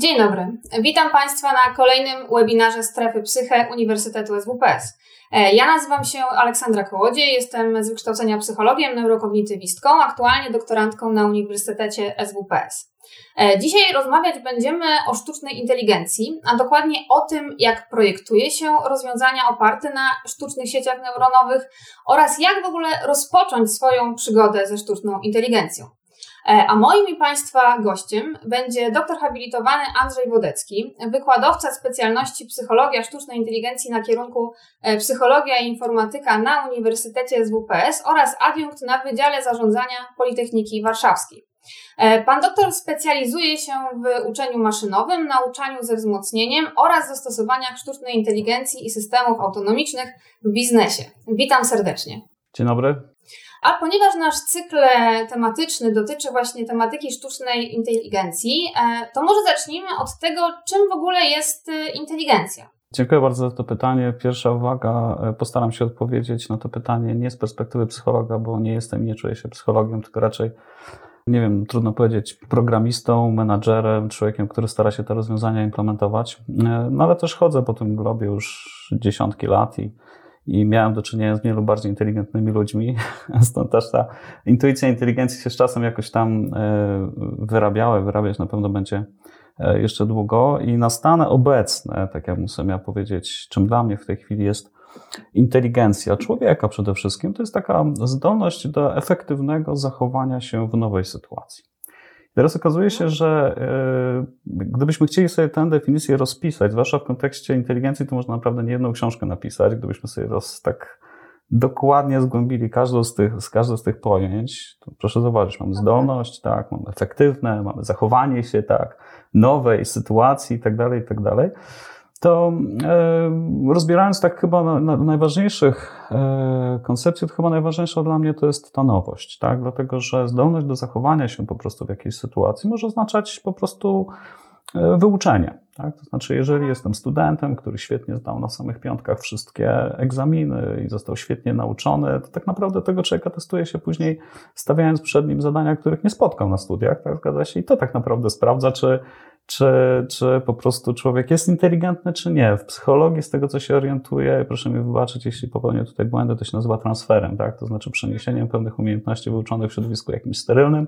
Dzień dobry. Witam Państwa na kolejnym webinarze Strefy Psyche Uniwersytetu SWPS. E, ja nazywam się Aleksandra Kołodziej, jestem z wykształcenia psychologiem, neurokognitywistką, aktualnie doktorantką na Uniwersytecie SWPS. E, dzisiaj rozmawiać będziemy o sztucznej inteligencji, a dokładnie o tym, jak projektuje się rozwiązania oparte na sztucznych sieciach neuronowych oraz jak w ogóle rozpocząć swoją przygodę ze sztuczną inteligencją. E, a moim i Państwa gościem będzie doktor habilitowany Andrzej Wodecki, wykładowca specjalności Psychologia Sztucznej Inteligencji na kierunku e, Psychologia i Informatyka na Uniwersytecie SWPS oraz adiunkt na Wydziale Zarządzania Politechniki Warszawskiej. E, pan doktor specjalizuje się w uczeniu maszynowym, nauczaniu ze wzmocnieniem oraz zastosowaniach sztucznej inteligencji i systemów autonomicznych w biznesie. Witam serdecznie. Dzień dobry. A ponieważ nasz cykl tematyczny dotyczy właśnie tematyki sztucznej inteligencji, e, to może zacznijmy od tego, czym w ogóle jest e, inteligencja. Dziękuję bardzo za to pytanie. Pierwsza uwaga, e, postaram się odpowiedzieć na to pytanie nie z perspektywy psychologa, bo nie jestem, nie czuję się psychologiem, tylko raczej, nie wiem, trudno powiedzieć, programistą, menadżerem, człowiekiem, który stara się te rozwiązania implementować. No ale też chodzę po tym globie już dziesiątki lat i i miałem do czynienia z wielu bardziej inteligentnymi ludźmi. Stąd też ta intuicja inteligencji się z czasem jakoś tam e, wyrabiała, wyrabiać na pewno będzie e, jeszcze długo. I na stany obecne, tak jak muszę miał powiedzieć, czym dla mnie w tej chwili jest inteligencja człowieka przede wszystkim, to jest taka zdolność do efektywnego zachowania się w nowej sytuacji. Teraz okazuje się, że e, gdybyśmy chcieli sobie tę definicję rozpisać, zwłaszcza w kontekście inteligencji, to można naprawdę nie jedną książkę napisać, gdybyśmy sobie roz, tak dokładnie zgłębili każdą z tych, z każdą z tych pojęć, to proszę zobaczyć, mamy zdolność, tak, mamy efektywne, mamy zachowanie się, tak, nowej sytuacji i tak dalej, i tak dalej to e, rozbierając tak chyba na, na najważniejszych e, koncepcji, to chyba najważniejsza dla mnie to jest ta nowość, tak? Dlatego, że zdolność do zachowania się po prostu w jakiejś sytuacji może oznaczać po prostu e, wyuczenie. Tak? To znaczy, jeżeli jestem studentem, który świetnie zdał na samych piątkach wszystkie egzaminy i został świetnie nauczony, to tak naprawdę tego człowieka testuje się później, stawiając przed nim zadania, których nie spotkał na studiach, tak zgadza się, i to tak naprawdę sprawdza, czy czy, czy po prostu człowiek jest inteligentny, czy nie. W psychologii, z tego co się orientuję, proszę mi wybaczyć, jeśli popełnię tutaj błędy, to się nazywa transferem, tak? To znaczy przeniesieniem pewnych umiejętności wyuczonych w środowisku jakimś sterylnym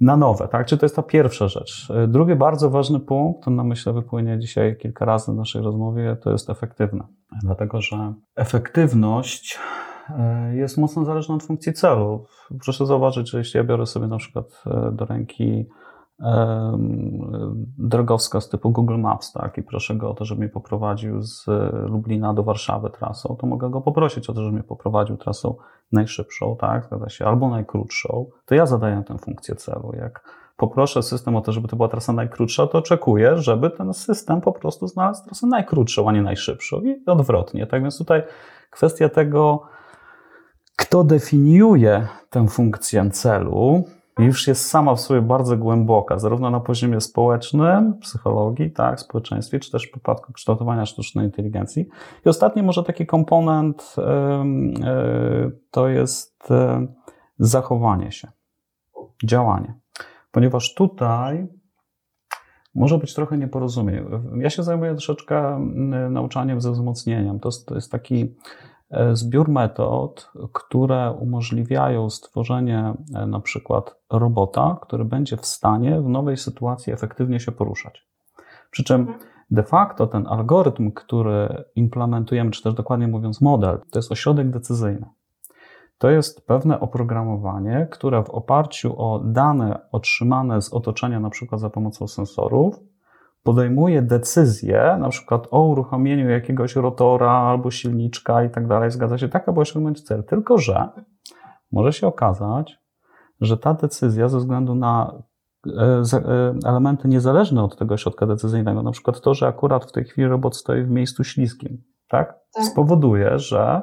na nowe, tak? Czy to jest ta pierwsza rzecz? Drugi bardzo ważny punkt, on na myślę wypłynie dzisiaj kilka razy w naszej rozmowie, to jest efektywne. Dlatego, że efektywność e, jest mocno zależna od funkcji celu. Proszę zauważyć, że jeśli ja biorę sobie na przykład e, do ręki drogowskaz typu Google Maps, tak, i proszę go o to, żeby mnie poprowadził z Lublina do Warszawy trasą, to mogę go poprosić o to, żeby mnie poprowadził trasą najszybszą, tak, zgadza się, albo najkrótszą, to ja zadaję tę funkcję celu. Jak poproszę system o to, żeby to była trasa najkrótsza, to oczekuję, żeby ten system po prostu znalazł trasę najkrótszą, a nie najszybszą. I odwrotnie. Tak więc tutaj kwestia tego, kto definiuje tę funkcję celu, już jest sama w sobie bardzo głęboka, zarówno na poziomie społecznym, psychologii, tak, społeczeństwie, czy też w przypadku kształtowania sztucznej inteligencji. I ostatni może taki komponent e, to jest e, zachowanie się, działanie. Ponieważ tutaj może być trochę nieporozumień. Ja się zajmuję troszeczkę nauczaniem ze wzmocnieniem. To jest, to jest taki zbiór metod, które umożliwiają stworzenie e, na przykład robota, który będzie w stanie w nowej sytuacji efektywnie się poruszać. Przy czym mhm. de facto ten algorytm, który implementujemy, czy też dokładnie mówiąc model, to jest ośrodek decyzyjny. To jest pewne oprogramowanie, które w oparciu o dane otrzymane z otoczenia, na przykład za pomocą sensorów, podejmuje decyzję, na przykład o uruchomieniu jakiegoś rotora albo silniczka i tak dalej, zgadza się, tak, aby osiągnąć cel. Tylko, że może się okazać, że ta decyzja ze względu na e, e, elementy niezależne od tego środka decyzyjnego, na przykład to, że akurat w tej chwili robot stoi w miejscu śliskim, tak? tak. spowoduje, że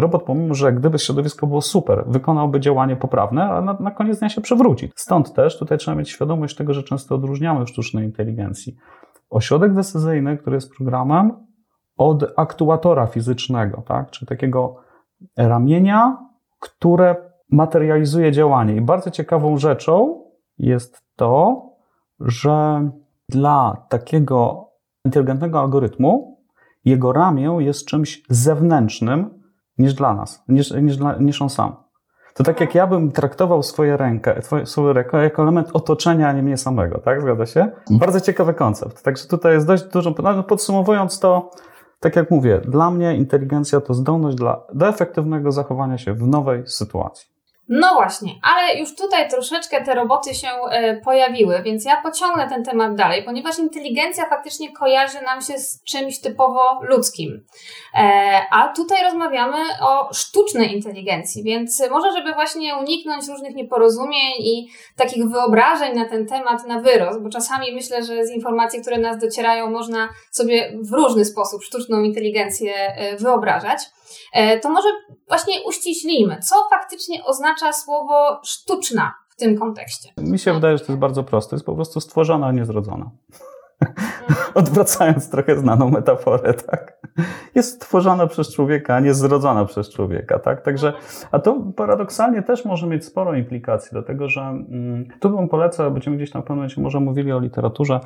robot, pomimo że gdyby środowisko było super, wykonałby działanie poprawne, a na, na koniec dnia się przewróci. Stąd też tutaj trzeba mieć świadomość tego, że często odróżniamy w sztucznej inteligencji ośrodek decyzyjny, który jest programem, od aktuatora fizycznego, tak? czyli takiego ramienia, które materializuje działanie. I bardzo ciekawą rzeczą jest to, że dla takiego inteligentnego algorytmu jego ramię jest czymś zewnętrznym niż dla nas, niż, niż, dla, niż on sam. To tak jak ja bym traktował swoje rękę, swoją rękę jako element otoczenia, a nie mnie samego, tak? Zgadza się? Bardzo ciekawy koncept. Także tutaj jest dość dużo, no, podsumowując to, tak jak mówię, dla mnie inteligencja to zdolność dla, do efektywnego zachowania się w nowej sytuacji. No właśnie, ale już tutaj troszeczkę te roboty się e, pojawiły, więc ja pociągnę ten temat dalej, ponieważ inteligencja faktycznie kojarzy nam się z czymś typowo ludzkim. E, a tutaj rozmawiamy o sztucznej inteligencji, więc może, żeby właśnie uniknąć różnych nieporozumień i takich wyobrażeń na ten temat na wyrost, bo czasami myślę, że z informacji, które nas docierają, można sobie w różny sposób sztuczną inteligencję e, wyobrażać. E, to może właśnie uściślimy, co faktycznie oznacza słowo sztuczna w tym kontekście. Mi się wydaje, że to jest bardzo proste. Jest po prostu stworzona, a nie zrodzona. Odwracając trochę znaną metaforę, tak? Jest stworzona przez człowieka, a nie zrodzona przez człowieka, tak? Także, a to paradoksalnie też może mieć sporo implikacji, dlatego że mm, tu bym polecał, będziemy gdzieś na momencie może mówili o literaturze,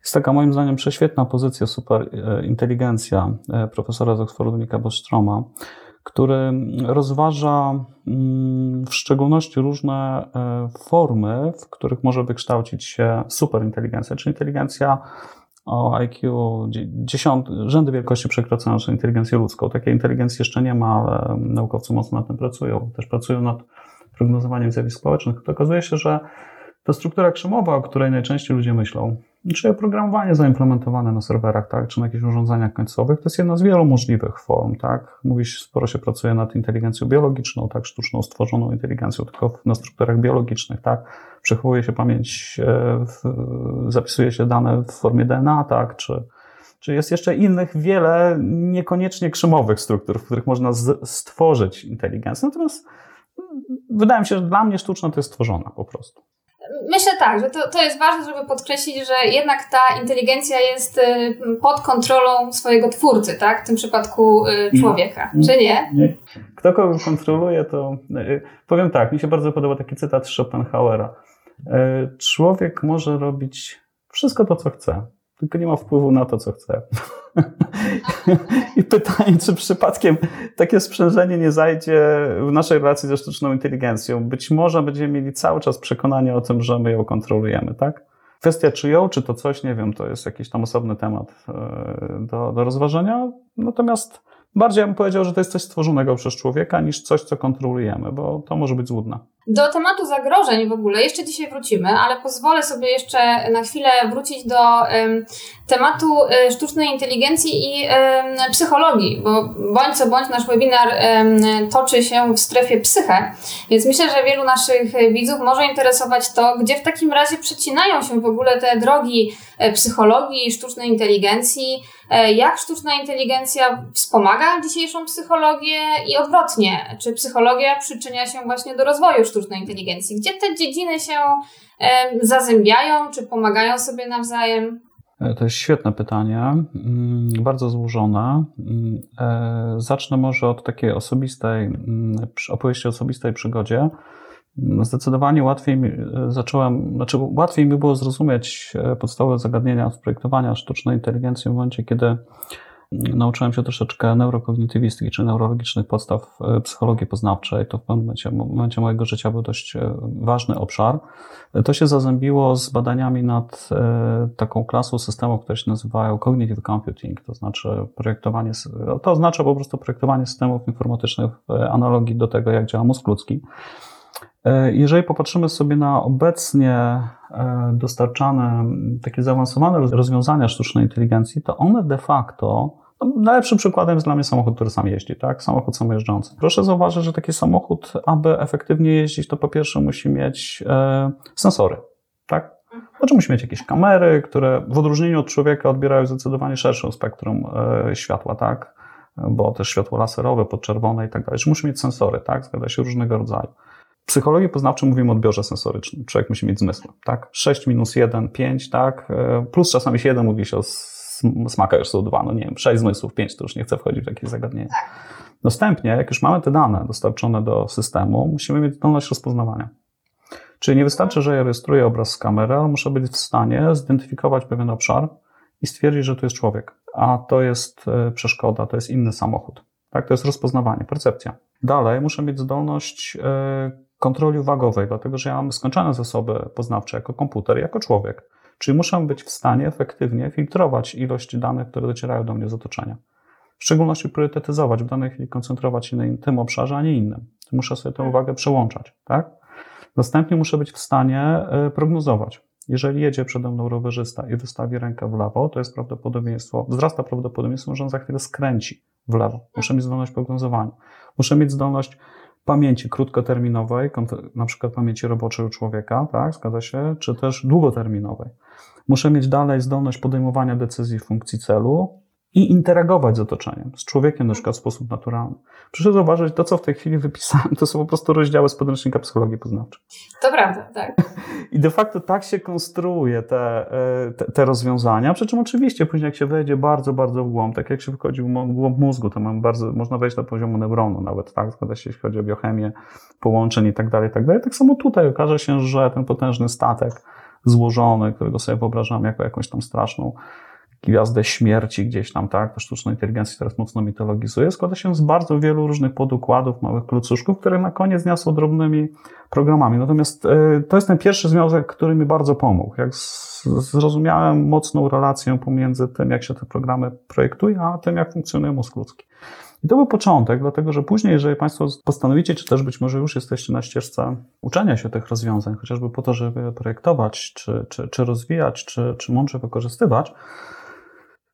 jest taka moim zdaniem prześwietna pozycja super e, inteligencja e, profesora z Oxfordu Nika Bostroma, który rozważa mm, w szczególności różne e, formy, w których może wykształcić się superinteligencja, czyli inteligencja o IQ 10, rzędy wielkości przekraczające inteligencję ludzką. Takiej inteligencji jeszcze nie ma, ale naukowcy mocno nad tym pracują. Też pracują nad prognozowaniem zjawisk społecznych. To okazuje się, że ta struktura krzemowa, o której najczęściej ludzie myślą, czy oprogramowanie zaimplementowane na serwerach, tak, czy na jakichś urządzeniach końcowych, to jest jedna z wielu możliwych form, tak. Mówi się, sporo się pracuje nad inteligencją biologiczną, tak, sztuczną stworzoną inteligencją, tylko na strukturach biologicznych, tak. Przechowuje się pamięć, e, w, zapisuje się dane w formie DNA, tak, czy, czy jest jeszcze innych wiele niekoniecznie krzemowych struktur, w których można z, stworzyć inteligencję. Natomiast mm, wydaje mi się, że dla mnie sztuczna to jest stworzona po prostu. Myślę tak, że to, to jest ważne, żeby podkreślić, że jednak ta inteligencja jest y, pod kontrolą swojego twórcy, tak? W tym przypadku y, człowieka, nie, czy nie? nie? Kto kogo kontroluje, to y, powiem tak, mi się bardzo podoba taki cytat Schopenhauera. Człowiek może robić wszystko to, co chce tylko nie ma wpływu na to, co chce. I pytanie, czy przypadkiem takie sprzężenie nie zajdzie w naszej relacji ze sztuczną inteligencją. Być może będziemy mieli cały czas przekonanie o tym, że my ją kontrolujemy, tak? Kwestia czy ją, czy to coś, nie wiem, to jest jakiś tam osobny temat e, do, do rozważenia. Natomiast Bardziej bym powiedział, że to jest coś stworzonego przez człowieka niż coś, co kontrolujemy, bo to może być złudne. Do tematu zagrożeń w ogóle jeszcze dzisiaj wrócimy, ale pozwolę sobie jeszcze na chwilę wrócić do um, tematu um, sztucznej inteligencji i um, psychologii, bo bądź co bądź nasz webinar toczy się w strefie psyche, więc myślę, że wielu naszych widzów może interesować to, gdzie w takim razie przecinają się w ogóle te drogi e, psychologii, sztucznej inteligencji, jak sztuczna inteligencja wspomaga dzisiejszą psychologię i odwrotnie? Czy psychologia przyczynia się właśnie do rozwoju sztucznej inteligencji? Gdzie te dziedziny się zazębiają, czy pomagają sobie nawzajem? E, to jest świetne pytanie, mm, bardzo złożone. Mm, e, zacznę może od takiej osobistej, mm, opowieści o osobistej przygodzie. No, zdecydowanie łatwiej mi, e, zacząłem, znaczy łatwiej mi było zrozumieć e, podstawowe zagadnienia z projektowania sztucznej inteligencji w momencie, kiedy mm, nauczyłem się troszeczkę neurokognitywistyki, czy neurologicznych podstaw e, psychologii poznawczej. To w pewnym momencie, momencie mojego życia był dość ważny obszar. To się zazębiło z badaniami nad taką klasą systemów, które się nazywają cognitive computing, to znaczy projektowanie, to oznacza po prostu projektowanie systemów informatycznych w analogii do tego, jak działa mózg ludzki. E, jeżeli popatrzymy sobie na obecnie e, dostarczane takie zaawansowane rozwiązania sztucznej inteligencji, to one de facto no, najlepszym przykładem jest dla mnie samochód, który sam jeździ, tak? Samochód samojeżdżący. Proszę zauważyć, że taki samochód, aby efektywnie jeździć, to po pierwsze musi mieć e, sensory, tak? Znaczy musi mieć jakieś kamery, które w odróżnieniu od człowieka odbierają zdecydowanie szerszą spektrum e, światła, tak? Bo też światło laserowe, podczerwone i tak dalej. Musi mieć sensory, tak? Zgadza się różnego rodzaju psychologii poznawczej mówimy o odbiorze sensorycznym. Człowiek musi mieć zmysły, tak? 6 minus 1, 5, tak? E, plus czasami 7 mówi się o smakach, już są dwa, no nie wiem, 6 zmysłów, 5, to już nie chcę wchodzić w jakieś zagadnienie. Tak. Następnie, jak już mamy te dane dostarczone do systemu, musimy mieć zdolność rozpoznawania. Czyli nie wystarczy, że ja rejestruję obraz z kamery, ale muszę być w stanie zidentyfikować pewien obszar i stwierdzić, że to jest człowiek, a to jest e, przeszkoda, to jest inny samochód. Tak, to jest rozpoznawanie, percepcja. Dalej muszę mieć zdolność e, kontroli uwagowej, dlatego że ja mam skończone zasoby poznawcze jako komputer, jako człowiek. Czyli muszę być w stanie efektywnie filtrować ilość danych, które docierają do mnie z otoczenia. W szczególności priorytetyzować, w danej chwili koncentrować się na tym obszarze, a nie innym. Muszę sobie tę uwagę przełączać, tak? Następnie muszę być w stanie e, prognozować. Jeżeli jedzie przede mną rowerzysta i wystawi rękę w lewo, to jest prawdopodobieństwo, wzrasta prawdopodobieństwo, że on za chwilę skręci w lewo. Muszę mieć zdolność prognozowania. Muszę mieć zdolność pamięci krótkoterminowej, na przykład pamięci roboczej u człowieka, tak, zgadza się, czy też długoterminowej. Muszę mieć dalej zdolność podejmowania decyzji w funkcji celu, i interagować z otoczeniem, z człowiekiem na przykład w sposób naturalny. Proszę zauważyć, to co w tej chwili wypisałem, to są po prostu rozdziały z podręcznika psychologii poznawczej. To prawda, tak. I de facto tak się konstruuje te, e, te, te, rozwiązania, przy czym oczywiście później jak się wejdzie bardzo, bardzo w głąb, tak jak się wchodzi w głąb mózgu, to mam bardzo, można wejść do poziomu neuronu nawet, tak, zgadza się, jeśli chodzi o biochemię połączeń i tak dalej, i tak dalej. Tak samo tutaj okaże się, że ten potężny statek złożony, którego sobie wyobrażam jako jakąś tam straszną gwiazdę śmierci gdzieś tam, tak, to sztuczna inteligencja teraz mocno mitologizuje, składa się z bardzo wielu różnych podukładów, małych klucuszków, które na koniec dnia są drobnymi programami. Natomiast y, to jest ten pierwszy związek, który mi bardzo pomógł. Jak zrozumiałem mocną relację pomiędzy tym, jak się te programy projektuje, a tym, jak funkcjonuje mózg ludzki. I to był początek, dlatego że później, jeżeli Państwo postanowicie, czy też być może już jesteście na ścieżce uczenia się tych rozwiązań, chociażby po to, żeby projektować, czy, czy, czy rozwijać, czy, czy mądrze wykorzystywać,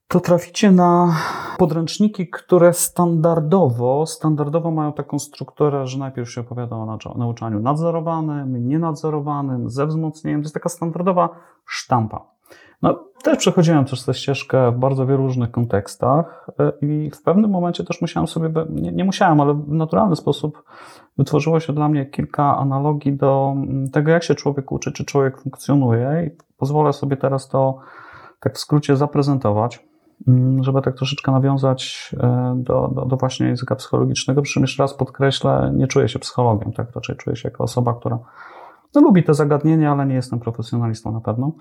to traficie na podręczniki, które standardowo, standardowo mają taką strukturę, że najpierw się opowiada o nauczaniu nadzorowanym, nienadzorowanym, ze wzmocnieniem. To jest taka standardowa sztampa. No, też przechodziłem przez tę ścieżkę w bardzo wielu różnych kontekstach e, i w pewnym momencie też musiałem sobie, nie, nie musiałem, ale w naturalny sposób wytworzyło się dla mnie kilka analogii do mm, tego, jak się człowiek uczy, czy człowiek funkcjonuje i pozwolę sobie teraz to tak w skrócie zaprezentować. Mm, żeby tak troszeczkę nawiązać e, do, do, do, właśnie języka psychologicznego, przy czym jeszcze raz podkreślę, nie czuję się psychologiem, tak? Raczej czuję się jako osoba, która no, lubi te zagadnienia, ale nie jestem profesjonalistą na pewno.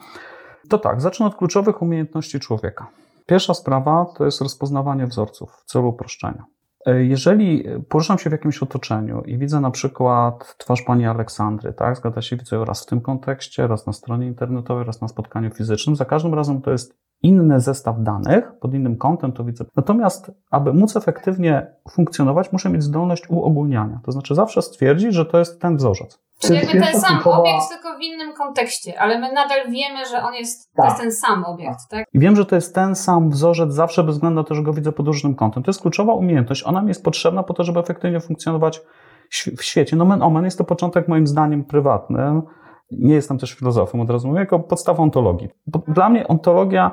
To tak, zacznę od kluczowych umiejętności człowieka. Pierwsza sprawa to jest rozpoznawanie wzorców w celu uproszczenia. E, jeżeli poruszam się w jakimś otoczeniu i widzę na przykład twarz pani Aleksandry, tak, zgadza się, widzę ją raz w tym kontekście, raz na stronie internetowej, raz na spotkaniu fizycznym, za każdym razem to jest inny zestaw danych, pod innym kątem to widzę. Natomiast, aby móc efektywnie funkcjonować, muszę mieć zdolność uogólniania. To znaczy zawsze stwierdzić, że to jest ten wzorzec. Czyli jakby ten sam obiekt, tylko w innym kontekście, ale my nadal wiemy, że on jest, tak. to jest ten sam obiekt, tak? I wiem, że to jest ten sam wzorzec zawsze bez względu na to, że go widzę pod różnym kątem. To jest kluczowa umiejętność. Ona mi jest potrzebna po to, żeby efektywnie funkcjonować w świecie. No men omen jest to początek moim zdaniem prywatnym nie jestem też filozofem, od razu mówię, jako podstawą ontologii. Bo dla mnie ontologia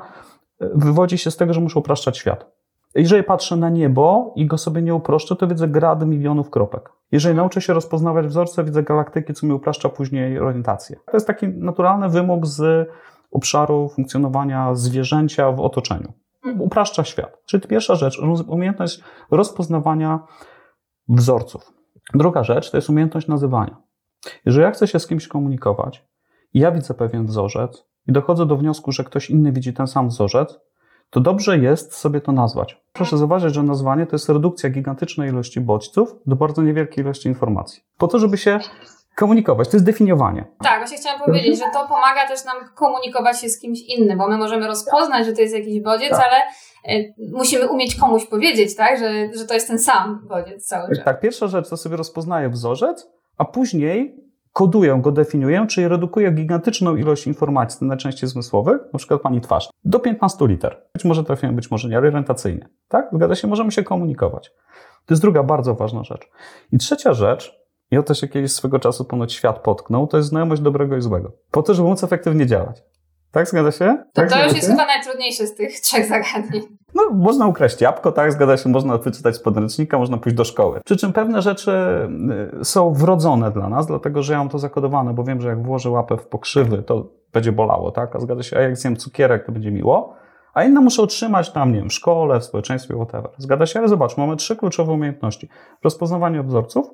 e, wywodzi się z tego, że muszę upraszczać świat. Jeżeli patrzę na niebo i go sobie nie uproszczę, to widzę grady milionów kropek. Jeżeli nauczę się rozpoznawać wzorce, widzę galaktyki, co mi upraszcza później orientację. To jest taki naturalny wymóg z obszaru funkcjonowania zwierzęcia w otoczeniu. Upraszcza świat. Czyli pierwsza rzecz, umiejętność rozpoznawania wzorców. Druga rzecz to jest umiejętność nazywania. Jeżeli ja chcę się z kimś komunikować i ja widzę pewien wzorzec i dochodzę do wniosku, że ktoś inny widzi ten sam wzorzec, to dobrze jest sobie to nazwać. Proszę zauważyć, że nazwanie to jest redukcja gigantycznej ilości bodźców do bardzo niewielkiej ilości informacji. Po to, żeby się komunikować, to jest definiowanie. Tak, właśnie chciałam powiedzieć, że to pomaga też nam komunikować się z kimś innym, bo my możemy rozpoznać, że to jest jakiś bodziec, tak. ale e, musimy umieć komuś powiedzieć, tak, że, że to jest ten sam bodziec cały czas. Tak, pierwsza rzecz to sobie rozpoznaję wzorzec, a później koduję go, definiuję, czyli redukuję gigantyczną ilość informacji, najczęściej zmysłowych, na przykład pani twarz, do 15 liter. Być może trafiłem, być może nie, orientacyjnie. Tak? Zgadza się, możemy się komunikować. To jest druga bardzo ważna rzecz. I trzecia rzecz, to się kiedyś swego czasu ponoć świat potknął, to jest znajomość dobrego i złego. Po to, żeby móc efektywnie działać. Tak, zgadza się? To, tak, to już jest chyba najtrudniejsze z tych trzech zagadnień. No, można ukraść jabłko, tak, zgadza się, można wyczytać z podręcznika, można pójść do szkoły. Przy czym pewne rzeczy y, są wrodzone dla nas, dlatego że ja mam to zakodowane, bo wiem, że jak włożę łapę w pokrzywy, to będzie bolało, tak, a zgadza się, a jak zjem cukierek, to będzie miło. A inne muszę otrzymać tam, nie wiem, w szkole, w społeczeństwie, whatever. Zgadza się, ale zobacz, mamy trzy kluczowe umiejętności. Rozpoznawanie wzorców,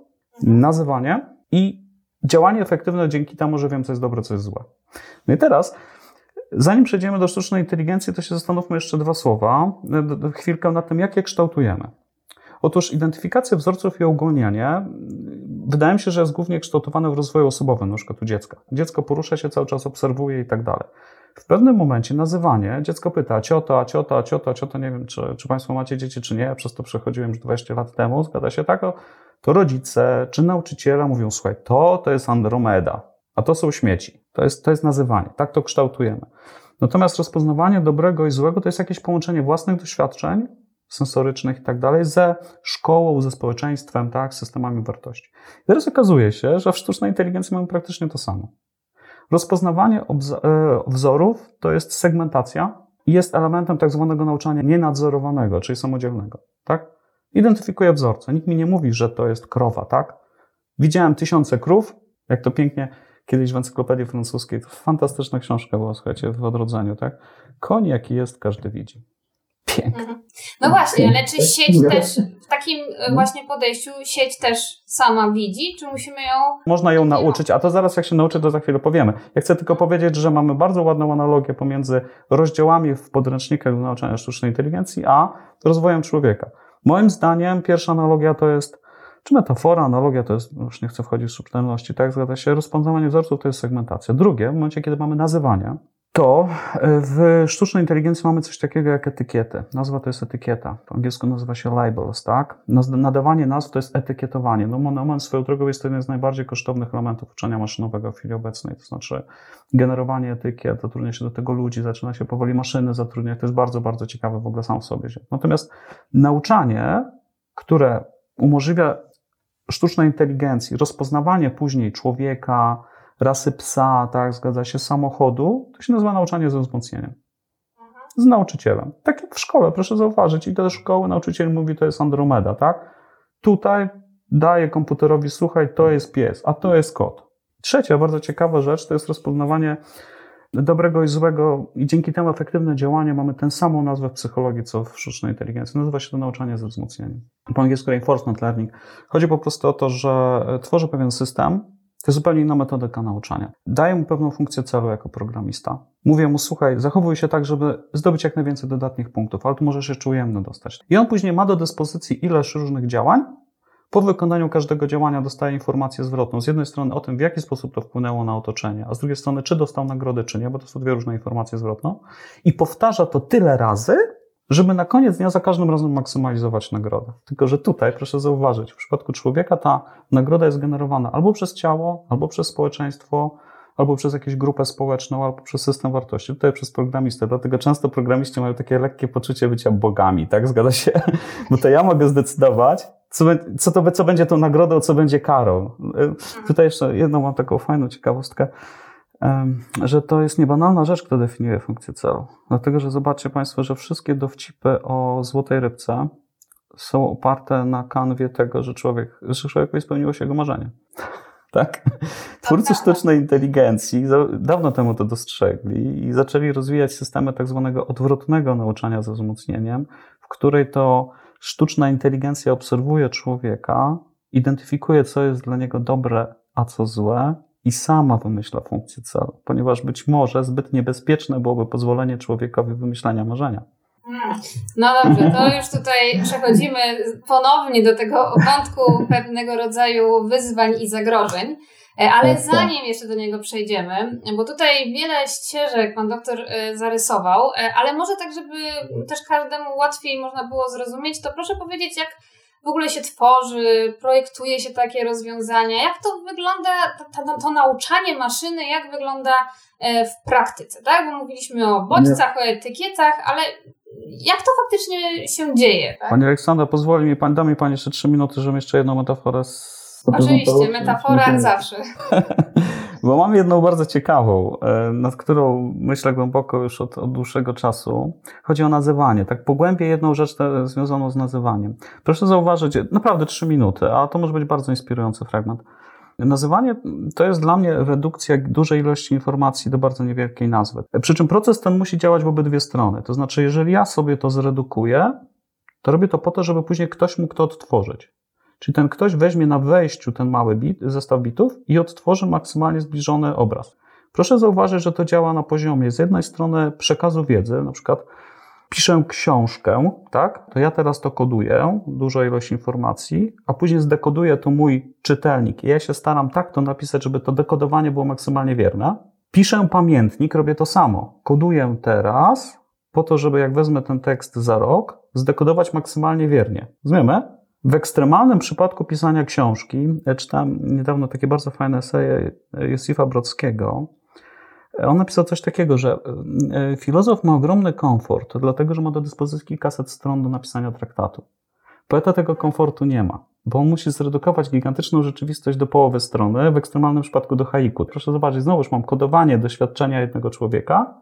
nazywanie i działanie efektywne dzięki temu, że wiem, co jest dobre, co jest złe. No i teraz, zanim przejdziemy do sztucznej inteligencji, to się zastanówmy jeszcze dwa słowa, chwilkę nad tym, jak je kształtujemy. Otóż identyfikacja wzorców i ogólnianie wydaje mi się, że jest głównie kształtowane w rozwoju osobowym, na przykład u dziecka. Dziecko porusza się, cały czas obserwuje i tak dalej. W pewnym momencie nazywanie, dziecko pyta ciota, ciota, ciota, ciota, nie wiem, czy, czy Państwo macie dzieci, czy nie, ja przez to przechodziłem już 20 lat temu, zgadza się tak, to rodzice czy nauczyciele mówią, słuchaj, to to jest Andromeda, a to są śmieci. To jest, to jest nazywanie, tak to kształtujemy. Natomiast rozpoznawanie dobrego i złego to jest jakieś połączenie własnych doświadczeń sensorycznych i tak dalej, ze szkołą, ze społeczeństwem, tak, systemami wartości. I teraz okazuje się, że w sztucznej inteligencji mamy praktycznie to samo. Rozpoznawanie e, wzorów to jest segmentacja i jest elementem tak zwanego nauczania nienadzorowanego, czyli samodzielnego, tak? Identyfikuję wzorce. Nikt mi nie mówi, że to jest krowa, tak? Widziałem tysiące krów, jak to pięknie kiedyś w encyklopedii francuskiej, to fantastyczna książka była, słuchajcie, w odrodzeniu, tak? Koń jaki jest, każdy widzi. Pięknie. Mhm. No właśnie, ale czy sieć też w takim e, właśnie podejściu sieć też sama widzi, czy musimy ją. Można ją nauczyć, a to zaraz jak się nauczy, to za chwilę powiemy. Ja chcę tylko powiedzieć, że mamy bardzo ładną analogię pomiędzy rozdziałami w podręcznikach do nauczania sztucznej inteligencji, a rozwojem człowieka. Moim zdaniem pierwsza analogia to jest, czy metafora, analogia to jest, już nie chcę wchodzić w subtelności, tak, zgadza się, rozpoznawanie wzorców to jest segmentacja. Drugie, w momencie, kiedy mamy nazywanie, to e, w sztucznej inteligencji mamy coś takiego jak etykiety. Nazwa to jest etykieta. Po angielsku nazywa się labels, tak? Nadawanie nazw to jest etykietowanie. No monomen swoją drogą jest to jeden z najbardziej kosztownych elementów uczenia maszynowego w chwili obecnej. To znaczy generowanie etykiet, zatrudnia się do tego ludzi, zaczyna się powoli maszyny zatrudniać. To jest bardzo, bardzo ciekawe w ogóle sam w sobie. Natomiast nauczanie, które umożliwia sztucznej inteligencji, rozpoznawanie później człowieka, rasy psa, tak, zgadza się, samochodu, to się nazywa nauczanie ze wzmocnieniem. Z nauczycielem. Tak jak w szkole, proszę zauważyć, i do szkoły nauczyciel mówi, to jest Andromeda, tak? Tutaj daje komputerowi, słuchaj, to jest pies, a to jest kot. Trzecia bardzo ciekawa rzecz to jest rozpoznawanie dobrego i złego i dzięki temu efektywne działanie mamy tę samą nazwę w psychologii, co w sztucznej inteligencji. Nazywa się to nauczanie ze wzmocnieniem. Po angielsku reinforcement learning. Chodzi po prostu o to, że tworzę pewien system, to jest zupełnie inna metodyka nauczania. Daję mu pewną funkcję celu jako programista. Mówię mu, słuchaj, zachowuj się tak, żeby zdobyć jak najwięcej dodatnich punktów, ale tu możesz jeszcze ujemno dostać. I on później ma do dyspozycji ileś różnych działań. Po wykonaniu każdego działania dostaje informację zwrotną. Z jednej strony o tym, w jaki sposób to wpłynęło na otoczenie, a z drugiej strony, czy dostał nagrodę, czy nie, bo to są dwie różne informacje zwrotne. I powtarza to tyle razy, żeby na koniec dnia za każdym razem maksymalizować nagrodę. Tylko, że tutaj proszę zauważyć, w przypadku człowieka ta nagroda jest generowana albo przez ciało, albo przez społeczeństwo, albo przez jakąś grupę społeczną, albo przez system wartości. Tutaj przez programistę. Dlatego często programiści mają takie lekkie poczucie bycia bogami, tak? Zgadza się? Bo to ja mogę zdecydować, co, co, to, co będzie tą nagrodą, co będzie karą. Tutaj jeszcze jedną mam taką fajną ciekawostkę że to jest niebanalna rzecz, która definiuje funkcję celu. Dlatego, że zobaczcie Państwo, że wszystkie dowcipy o złotej rybce są oparte na kanwie tego, że człowiek, że człowiekowi spełniło się jego marzenie. Tak? Twórcy sztucznej inteligencji dawno temu to dostrzegli i zaczęli rozwijać systemy tak zwanego odwrotnego nauczania ze wzmocnieniem, w której to sztuczna inteligencja obserwuje człowieka, identyfikuje, co jest dla niego dobre, a co złe, i sama wymyśla funkcję celu, ponieważ być może zbyt niebezpieczne byłoby pozwolenie człowiekowi wymyślania marzenia. No dobrze, to już tutaj przechodzimy ponownie do tego wątku pewnego rodzaju wyzwań i zagrożeń. E, ale tak, tak. zanim jeszcze do niego przejdziemy, bo tutaj wiele ścieżek pan doktor e, zarysował, e, ale może tak, żeby też każdemu łatwiej można było zrozumieć, to proszę powiedzieć, jak w ogóle się tworzy, projektuje się takie rozwiązania, jak to wygląda, to, to, to nauczanie maszyny, jak wygląda w praktyce, tak? Bo mówiliśmy o bodźcach, o etykietach, ale jak to faktycznie się dzieje? Tak? Pani Aleksandra, pozwoli mi Pani, da mi Pani jeszcze trzy minuty, żebym jeszcze jedną metaforę Oczywiście, metafora jak zawsze. Bo mam jedną bardzo ciekawą, e, nad którą myślę głęboko już od, od dłuższego czasu. Chodzi o nazywanie. Tak pogłębię jedną rzecz związaną z nazywaniem. Proszę zauważyć, naprawdę trzy minuty, a to może być bardzo inspirujący fragment. Nazywanie to jest dla mnie redukcja dużej ilości informacji do bardzo niewielkiej nazwy. Przy czym proces ten musi działać w obydwie strony. To znaczy, jeżeli ja sobie to zredukuję, to robię to po to, żeby później ktoś mógł to odtworzyć. Czyli ten ktoś weźmie na wejściu ten mały bit, zestaw bitów i odtworzy maksymalnie zbliżony obraz. Proszę zauważyć, że to działa na poziomie z jednej strony przekazu wiedzy, na przykład piszę książkę, tak? To ja teraz to koduję, dużą ilość informacji, a później zdekoduję to mój czytelnik. I ja się staram tak to napisać, żeby to dekodowanie było maksymalnie wierne. Piszę pamiętnik, robię to samo. Koduję teraz, po to, żeby jak wezmę ten tekst za rok, zdekodować maksymalnie wiernie. Rozumiemy? W ekstremalnym przypadku pisania książki, ja niedawno takie bardzo fajne eseje Józefa Brodskiego, on napisał coś takiego, że e, filozof ma ogromny komfort, dlatego że ma do dyspozycji kilkaset stron do napisania traktatu. Poeta tego komfortu nie ma, bo on musi zredukować gigantyczną rzeczywistość do połowy strony, w ekstremalnym przypadku do haiku. Proszę zobaczyć, znowuż mam kodowanie doświadczenia jednego człowieka,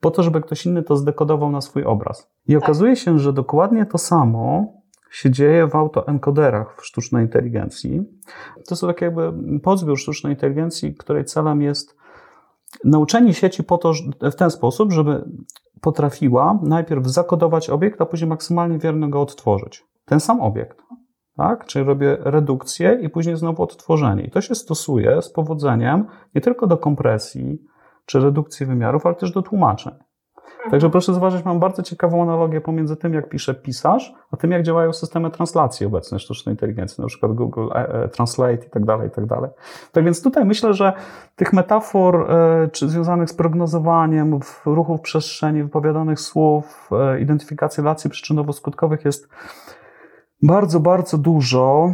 po to, żeby ktoś inny to zdekodował na swój obraz. I tak. okazuje się, że dokładnie to samo się dzieje w autoencoderach w sztucznej inteligencji. To są takie jakby podzbiór sztucznej inteligencji, której celem jest nauczenie sieci po to, w ten sposób, żeby potrafiła najpierw zakodować obiekt, a później maksymalnie wiernie go odtworzyć. Ten sam obiekt. Tak? Czyli robię redukcję i później znowu odtworzenie. I to się stosuje z powodzeniem nie tylko do kompresji czy redukcji wymiarów, ale też do tłumaczeń. Także proszę zauważyć, mam bardzo ciekawą analogię pomiędzy tym, jak pisze pisarz, a tym, jak działają systemy translacji obecne sztucznej inteligencji, na przykład Google e, e, Translate i tak dalej, i tak dalej. Tak więc tutaj myślę, że tych metafor e, czy związanych z prognozowaniem ruchów przestrzeni, wypowiadanych słów, identyfikacji relacji przyczynowo-skutkowych jest bardzo, bardzo dużo.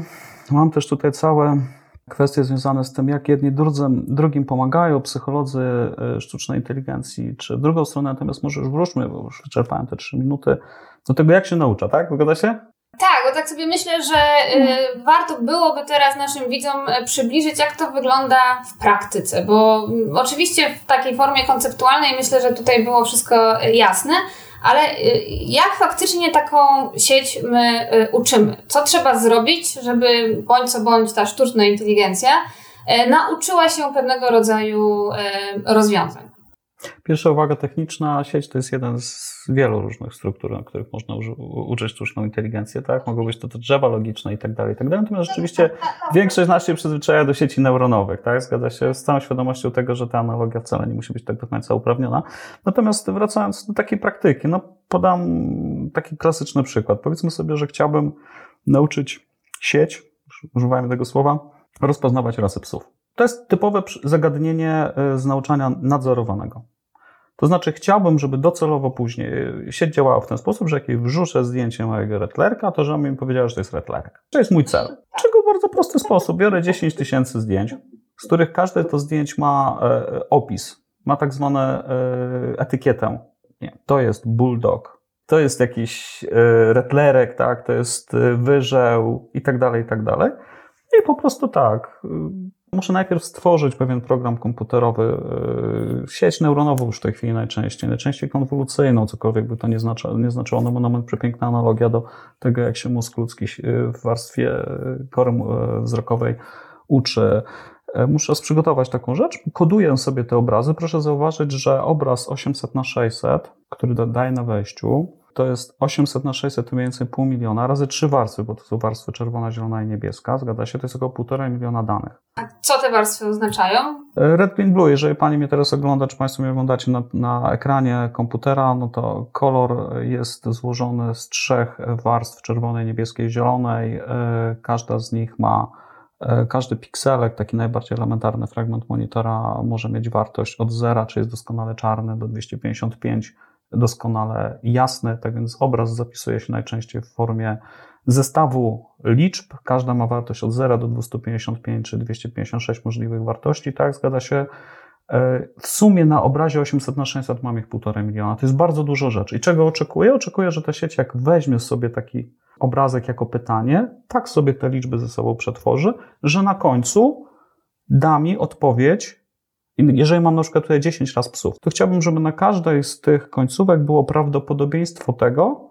Mam też tutaj całe kwestie związane z tym, jak jedni drugim pomagają, psycholodzy e, sztucznej inteligencji, czy drugą stronę, natomiast może już wróćmy, bo już wyczerpałem te trzy minuty, do tego, jak się naucza, tak? Zgadza się? Tak, bo tak sobie myślę, że y, warto byłoby teraz naszym widzom e, przybliżyć, jak to wygląda w praktyce, bo y, oczywiście w takiej formie konceptualnej myślę, że tutaj było wszystko jasne, ale y, jak faktycznie taką sieć my y, uczymy? Co trzeba zrobić, żeby bądź co bądź ta sztuczna inteligencja y, nauczyła się pewnego rodzaju rozwiązań? Pierwsza uwaga techniczna, sieć to jest jeden z wielu różnych struktur, na których można uczyć sztuczną inteligencję, tak? Mogą być to, drzewa logiczne i tak dalej, i tak dalej. Natomiast rzeczywiście większość z nas się przyzwyczaja do sieci neuronowych, tak? Zgadza się, z całą świadomością tego, że ta analogia wcale nie musi być tak do końca uprawniona. Natomiast wracając do takiej praktyki, no podam taki klasyczny przykład. Powiedzmy sobie, że chciałbym nauczyć sieć, używajmy tego słowa, rozpoznawać rasy psów. To jest typowe zagadnienie y, z nauczania nadzorowanego. To znaczy, chciałbym, żeby docelowo później sieć działała w ten sposób, że jak jej wrzucę zdjęcie mojego retlerka, to żeby mi powiedziała, że to jest retlerek. To jest mój cel. Czego w bardzo prosty sposób. Biorę 10 tysięcy zdjęć, z których każde to zdjęć ma e, opis, ma tak zwaną e, etykietę. Nie, to jest bulldog, to jest jakiś e, retlerek, tak, to jest e, wyżeł i tak dalej, i tak dalej. I po prostu tak, Muszę najpierw stworzyć pewien program komputerowy, yy, sieć neuronową już w tej chwili najczęściej, najczęściej konwolucyjną, cokolwiek by to nie, znaczy, nie znaczyło. No bo moment przepiękna analogia do tego, jak się mózg ludzki yy, w warstwie yy, kory wzrokowej uczy. Muszę przygotować taką rzecz. Koduję sobie te obrazy. Proszę zauważyć, że obraz 800 na 600, który daję na wejściu, to jest 800 na 600 to mniej więcej pół miliona razy trzy warstwy, bo to są warstwy czerwona, zielona i niebieska. Zgadza się, to jest około półtora miliona danych. A co te warstwy oznaczają? Red, green, blue. Jeżeli Pani mnie teraz ogląda, czy Państwo mnie oglądacie na, na ekranie komputera, no to kolor jest złożony z trzech warstw czerwonej, niebieskiej, zielonej. E, każda z nich ma e, każdy pikselek, taki najbardziej elementarny fragment monitora może mieć wartość od zera, czy jest doskonale czarny, do 255 doskonale jasny, tak więc obraz zapisuje się najczęściej w formie zestawu liczb. Każda ma wartość od 0 do 255 czy 256 możliwych wartości, tak? Zgadza się. E, w sumie na obrazie 800 na 600 mam ich 1,5 miliona. To jest bardzo dużo rzeczy. I czego oczekuję? Oczekuję, że ta sieć, jak weźmie sobie taki obrazek jako pytanie, tak sobie te liczby ze sobą przetworzy, że na końcu da mi odpowiedź jeżeli mam na przykład tutaj 10 raz psów, to chciałbym, żeby na każdej z tych końcówek było prawdopodobieństwo tego,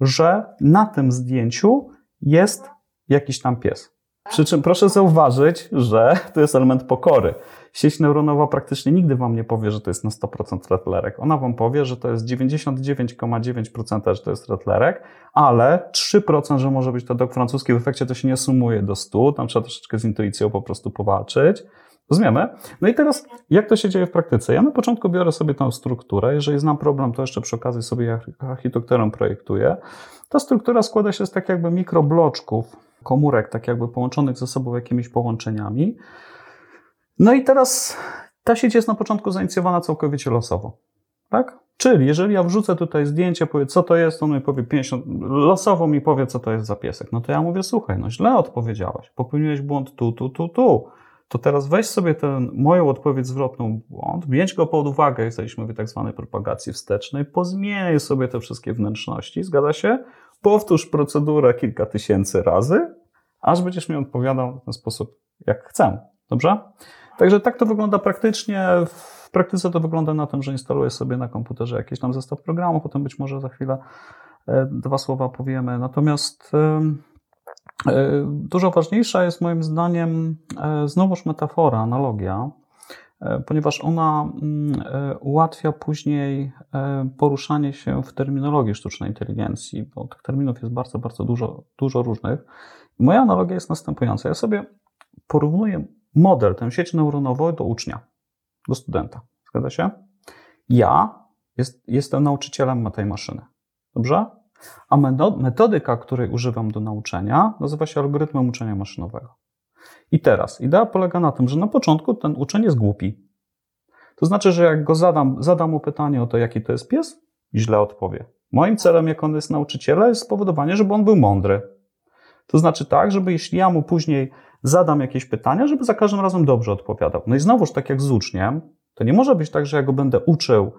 że na tym zdjęciu jest jakiś tam pies. Przy czym proszę zauważyć, że to jest element pokory. Sieć neuronowa praktycznie nigdy Wam nie powie, że to jest na 100% retlerek. Ona Wam powie, że to jest 99,9% że to jest retlerek, ale 3%, że może być to dok francuski. W efekcie to się nie sumuje do 100, tam trzeba troszeczkę z intuicją po prostu powalczyć. Rozumiemy? No i teraz, jak to się dzieje w praktyce? Ja na początku biorę sobie tą strukturę. Jeżeli znam problem, to jeszcze przy okazji sobie architekturę projektuję. Ta struktura składa się z tak jakby mikrobloczków, komórek, tak jakby połączonych ze sobą jakimiś połączeniami. No i teraz ta sieć jest na początku zainicjowana całkowicie losowo. Tak? Czyli jeżeli ja wrzucę tutaj zdjęcie, powie, co to jest, on mi powie 50, losowo mi powie, co to jest za piesek. No to ja mówię, słuchaj, no źle odpowiedziałeś, popełniłeś błąd tu, tu, tu, tu. To teraz weź sobie tę moją odpowiedź zwrotną błąd, wziąć go pod uwagę, jesteśmy w tak zwanej propagacji wstecznej, pozmieniaj sobie te wszystkie wnętrzności, zgadza się? Powtórz procedurę kilka tysięcy razy, aż będziesz mi odpowiadał w ten sposób, jak chcę. Dobrze? Także tak to wygląda praktycznie. W praktyce to wygląda na tym, że instaluję sobie na komputerze jakiś tam zestaw programów, potem być może za chwilę e, dwa słowa powiemy. Natomiast dużo ważniejsza jest moim zdaniem e, znowuż metafora, analogia, ponieważ ona mm, ułatwia później poruszanie się w terminologii sztucznej inteligencji, bo tych terminów jest bardzo, bardzo dużo, dużo różnych. Moja analogia jest następująca. Ja sobie porównuję model, tę sieć neuronową do ucznia, do studenta. Zgadza się? Ja jest, jestem nauczycielem tej maszyny. Dobrze? A metodyka, której używam do nauczania, nazywa się algorytmem uczenia maszynowego. I teraz, idea polega na tym, że na początku ten uczeń jest głupi. To znaczy, że jak go zadam, zadam mu pytanie o to, jaki to jest pies, źle odpowie. Moim celem, jak on jest nauczycielem, jest spowodowanie, żeby on był mądry. To znaczy tak, żeby jeśli ja mu później zadam jakieś pytania, żeby za każdym razem dobrze odpowiadał. No i znowuż, tak jak z uczniem, to nie może być tak, że ja go będę uczył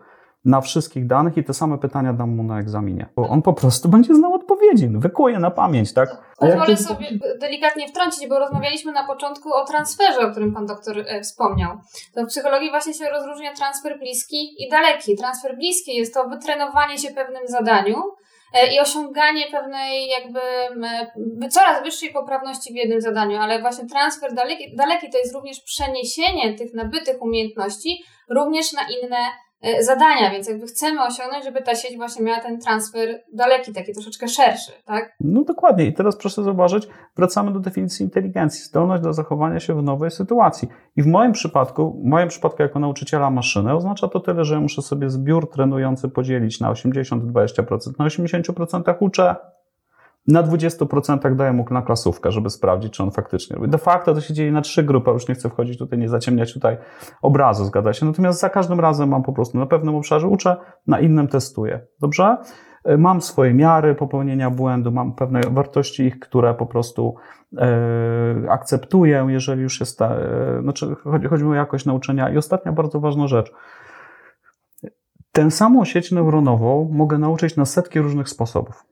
na wszystkich danych i te same pytania dam mu na egzaminie. Bo on po prostu będzie znał odpowiedzi, wykuje na pamięć, tak? Pozwolę sobie delikatnie wtrącić, bo rozmawialiśmy na początku o transferze, o którym pan doktor e, wspomniał. To w psychologii właśnie się rozróżnia transfer bliski i daleki. Transfer bliski jest to wytrenowanie się pewnym zadaniu, E, i osiąganie pewnej jakby coraz wyższej poprawności w jednym zadaniu, ale właśnie transfer daleki, daleki to jest również przeniesienie tych nabytych umiejętności również na inne E, zadania, więc jakby chcemy osiągnąć, żeby ta sieć właśnie miała ten transfer daleki, taki troszeczkę szerszy, tak? No dokładnie. I teraz proszę zauważyć, wracamy do definicji inteligencji. Zdolność do zachowania się w nowej sytuacji. I w moim przypadku, w moim przypadku jako nauczyciela maszyny, oznacza to tyle, że ja muszę sobie zbiór trenujący podzielić na 80-20%. Na 80% uczę na 20% daję mu na klasówkę, żeby sprawdzić, czy on faktycznie robi. De facto to się dzieje na trzy grupy, już nie chcę wchodzić tutaj, nie zaciemniać tutaj obrazu, zgadza się. Natomiast za każdym razem mam po prostu na pewnym obszarze uczę, na innym testuję. Dobrze? E, mam swoje miary popełnienia błędu, mam pewne wartości ich, które po prostu e, akceptuję, jeżeli już jest ta, e, znaczy chodzi, chodzi o jakość nauczania. I ostatnia bardzo ważna rzecz. Tę samą sieć neuronową mogę nauczyć na setki różnych sposobów.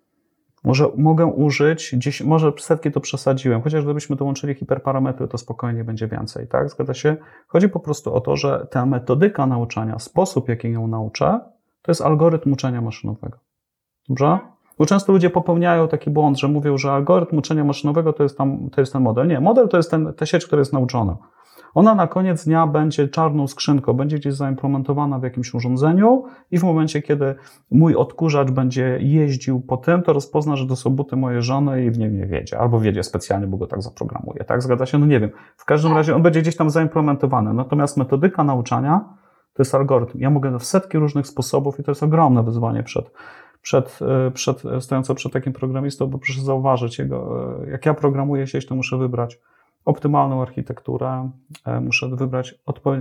Może mogę użyć, gdzieś, może setki to przesadziłem, chociaż gdybyśmy dołączyli hiperparametry, to spokojnie będzie więcej, tak? Zgadza się? Chodzi po prostu o to, że ta metodyka nauczania, sposób, jaki ją nauczę, to jest algorytm uczenia maszynowego. Dobrze? Bo często ludzie popełniają taki błąd, że mówią, że algorytm uczenia maszynowego to jest, tam, to jest ten model. Nie, model to jest ten, ta sieć, która jest nauczona. Ona na koniec dnia będzie czarną skrzynką, będzie gdzieś zaimplementowana w jakimś urządzeniu i w momencie, kiedy mój odkurzacz będzie jeździł po tym, to rozpozna, że to są buty mojej żony i w nim nie wiedzie. Albo wiedzie specjalnie, bo go tak zaprogramuje. Tak? Zgadza się? No nie wiem. W każdym razie on będzie gdzieś tam zaimplementowany. Natomiast metodyka nauczania to jest algorytm. Ja mogę w setki różnych sposobów i to jest ogromne wyzwanie przed, przed, e, przed, stojące przed takim programistą, bo proszę zauważyć, jego, e, jak ja programuję sieć, to muszę wybrać optymalną architekturę, e, muszę wybrać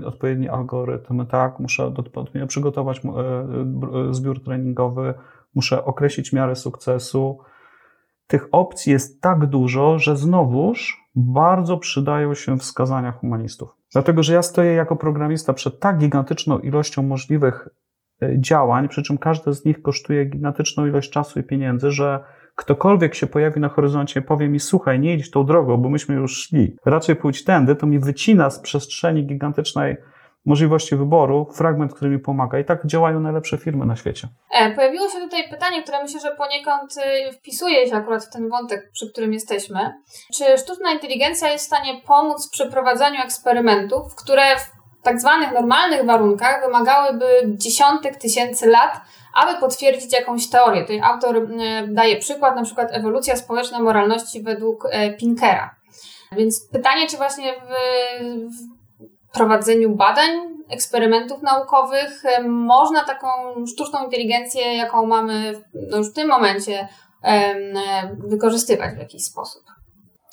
odpowiedni algorytm, tak, muszę odpowiednio przygotować e, e, zbiór treningowy, muszę określić miarę sukcesu. Tych opcji jest tak dużo, że znowuż bardzo przydają się wskazania humanistów. Dlatego, że ja stoję jako programista przed tak gigantyczną ilością możliwych działań, przy czym każde z nich kosztuje gigantyczną ilość czasu i pieniędzy, że ktokolwiek się pojawi na horyzoncie, powie mi, słuchaj, nie idź tą drogą, bo myśmy już szli. Raczej pójdź tędy, to mi wycina z przestrzeni gigantycznej możliwości wyboru, fragment, który mi pomaga. I tak działają najlepsze firmy na świecie. E, pojawiło się tutaj pytanie, które myślę, że poniekąd y, wpisuje się akurat w ten wątek, przy którym jesteśmy. Czy sztuczna inteligencja jest w stanie pomóc w przeprowadzaniu eksperymentów, które w tak zwanych normalnych warunkach wymagałyby dziesiątek tysięcy lat, aby potwierdzić jakąś teorię. Tutaj autor y, daje przykład, na przykład ewolucja społeczna moralności według e, Pinkera. Więc pytanie, czy właśnie w, w prowadzeniu badań, eksperymentów naukowych można taką sztuczną inteligencję, jaką mamy no już w tym momencie, wykorzystywać w jakiś sposób?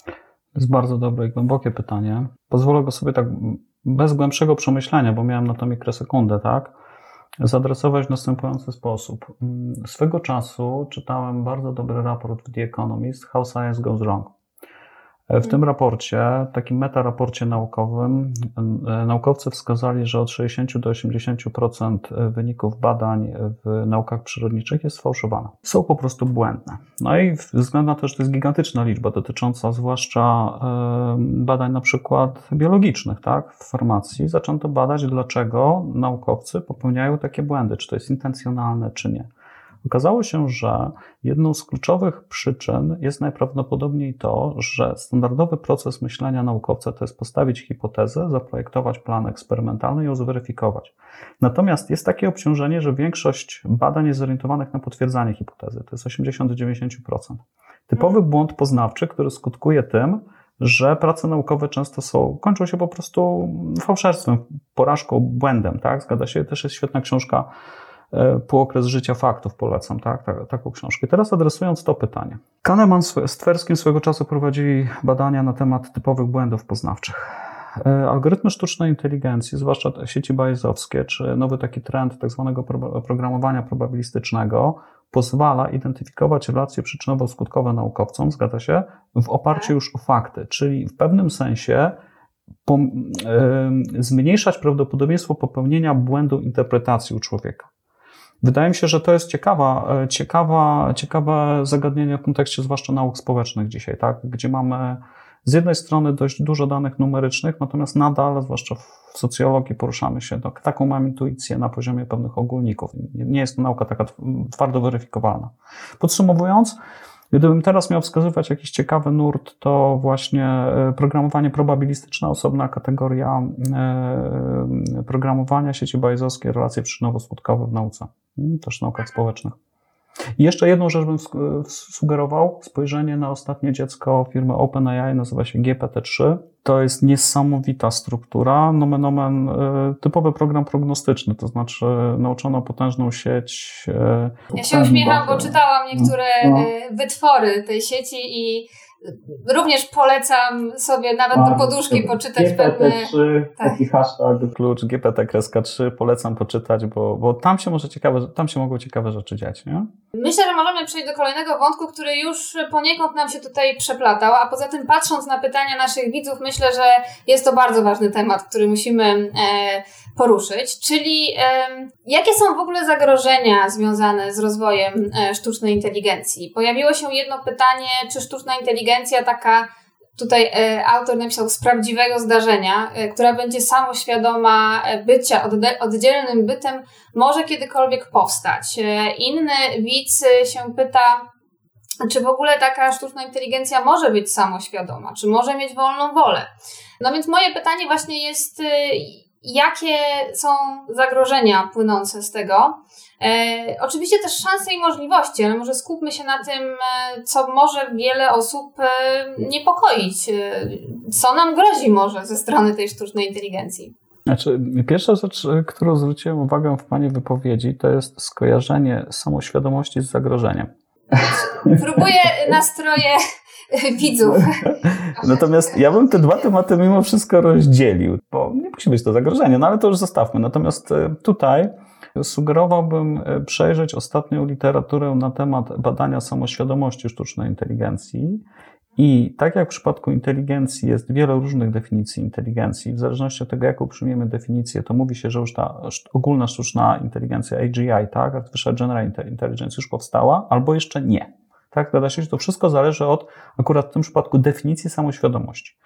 To jest bardzo dobre i głębokie pytanie. Pozwolę go sobie tak bez głębszego przemyślenia, bo miałem na to mikrosekundę, tak? Zadresować w następujący sposób. Swego czasu czytałem bardzo dobry raport w The Economist How Science Goes Wrong. W tym raporcie, takim metaraporcie naukowym, e, naukowcy wskazali, że od 60 do 80% wyników badań w naukach przyrodniczych jest sfałszowana. Są po prostu błędne. No i względu na to, że to jest gigantyczna liczba dotycząca zwłaszcza e, badań na przykład biologicznych, tak, w farmacji, zaczęto badać, dlaczego naukowcy popełniają takie błędy, czy to jest intencjonalne, czy nie. Okazało się, że jedną z kluczowych przyczyn jest najprawdopodobniej to, że standardowy proces myślenia naukowca to jest postawić hipotezę, zaprojektować plan eksperymentalny i ją zweryfikować. Natomiast jest takie obciążenie, że większość badań jest zorientowanych na potwierdzanie hipotezy. To jest 80-90%. Typowy mhm. błąd poznawczy, który skutkuje tym, że prace naukowe często są, kończą się po prostu fałszerstwem, porażką, błędem, tak? Zgadza się, też jest świetna książka półokres życia faktów, polecam tak, tak, taką książkę. Teraz adresując to pytanie. Kahneman z Tverskim swego czasu prowadzili badania na temat typowych błędów poznawczych. E, algorytmy sztucznej inteligencji, zwłaszcza sieci bayesowskie, czy nowy taki trend tak zwanego programowania probabilistycznego, pozwala identyfikować relacje przyczynowo-skutkowe naukowcom, zgadza się, w oparciu już o fakty, czyli w pewnym sensie po, yy, zmniejszać prawdopodobieństwo popełnienia błędu interpretacji u człowieka. Wydaje mi się, że to jest ciekawa, e, ciekawa, ciekawe zagadnienie w kontekście zwłaszcza nauk społecznych dzisiaj, tak? gdzie mamy z jednej strony dość dużo danych numerycznych, natomiast nadal, zwłaszcza w socjologii, poruszamy się, tak, taką mam intuicję na poziomie pewnych ogólników. Nie jest to nauka taka twardo weryfikowalna. Podsumowując, Gdybym teraz miał wskazywać jakiś ciekawy nurt, to właśnie e, programowanie probabilistyczne, osobna kategoria e, programowania sieci bayesowskie, relacje przyczynowo-skutkowe w nauce, hmm, też naukach społecznych. I jeszcze jedną rzecz bym sugerował, spojrzenie na ostatnie dziecko firmy OpenAI, nazywa się GPT-3. To jest niesamowita struktura, nomen omen, e, typowy program prognostyczny, to znaczy nauczono potężną sieć. E, ja się uśmiecham, bo czytałam niektóre no. E, wytwory tej sieci i Również polecam sobie nawet do poduszki poczytać GPT-3, pewne... Tak. taki hashtag. Klucz GPT-3 polecam poczytać, bo, bo tam się może ciekawe, tam się mogą ciekawe rzeczy dziać, nie? Myślę, że możemy przejść do kolejnego wątku, który już poniekąd nam się tutaj przeplatał, a poza tym patrząc na pytania naszych widzów, myślę, że jest to bardzo ważny temat, który musimy e, poruszyć, czyli jakie są w ogóle zagrożenia związane z rozwojem e, sztucznej inteligencji? Pojawiło się jedno pytanie, czy sztuczna inteligencja taka tutaj e, autor napisał z prawdziwego zdarzenia, e, która będzie samoświadoma bycia oddzielnym bytem, może kiedykolwiek powstać. Inny widz się pyta, czy w ogóle taka sztuczna inteligencja może być samoświadoma, czy może mieć wolną wolę. No więc moje pytanie właśnie jest, jakie są zagrożenia płynące z tego. E, oczywiście też szanse i możliwości, ale może skupmy się na tym, e, co może wiele osób e, niepokoić. E, co nam grozi może ze strony tej sztucznej inteligencji? Znaczy, pierwsza rzecz, którą zwróciłem uwagę w Pani wypowiedzi, to jest skojarzenie samoświadomości z zagrożeniem. Próbuję nastroje widzów. Natomiast ja bym te dwa tematy mimo wszystko rozdzielił, bo nie musi być to zagrożenie, no ale to już zostawmy. Natomiast e, tutaj sugerowałbym e, przejrzeć ostatnią literaturę na temat badania samoświadomości sztucznej inteligencji. I tak jak w przypadku inteligencji jest wiele różnych definicji inteligencji, w zależności od tego, jaką przyjmiemy definicję, to mówi się, że już ta ogólna sztuczna inteligencja AGI, tak, Artificial General Intelligence już powstała, albo jeszcze nie. Tak, zgadza się, że to wszystko zależy od akurat w tym przypadku definicji samoświadomości.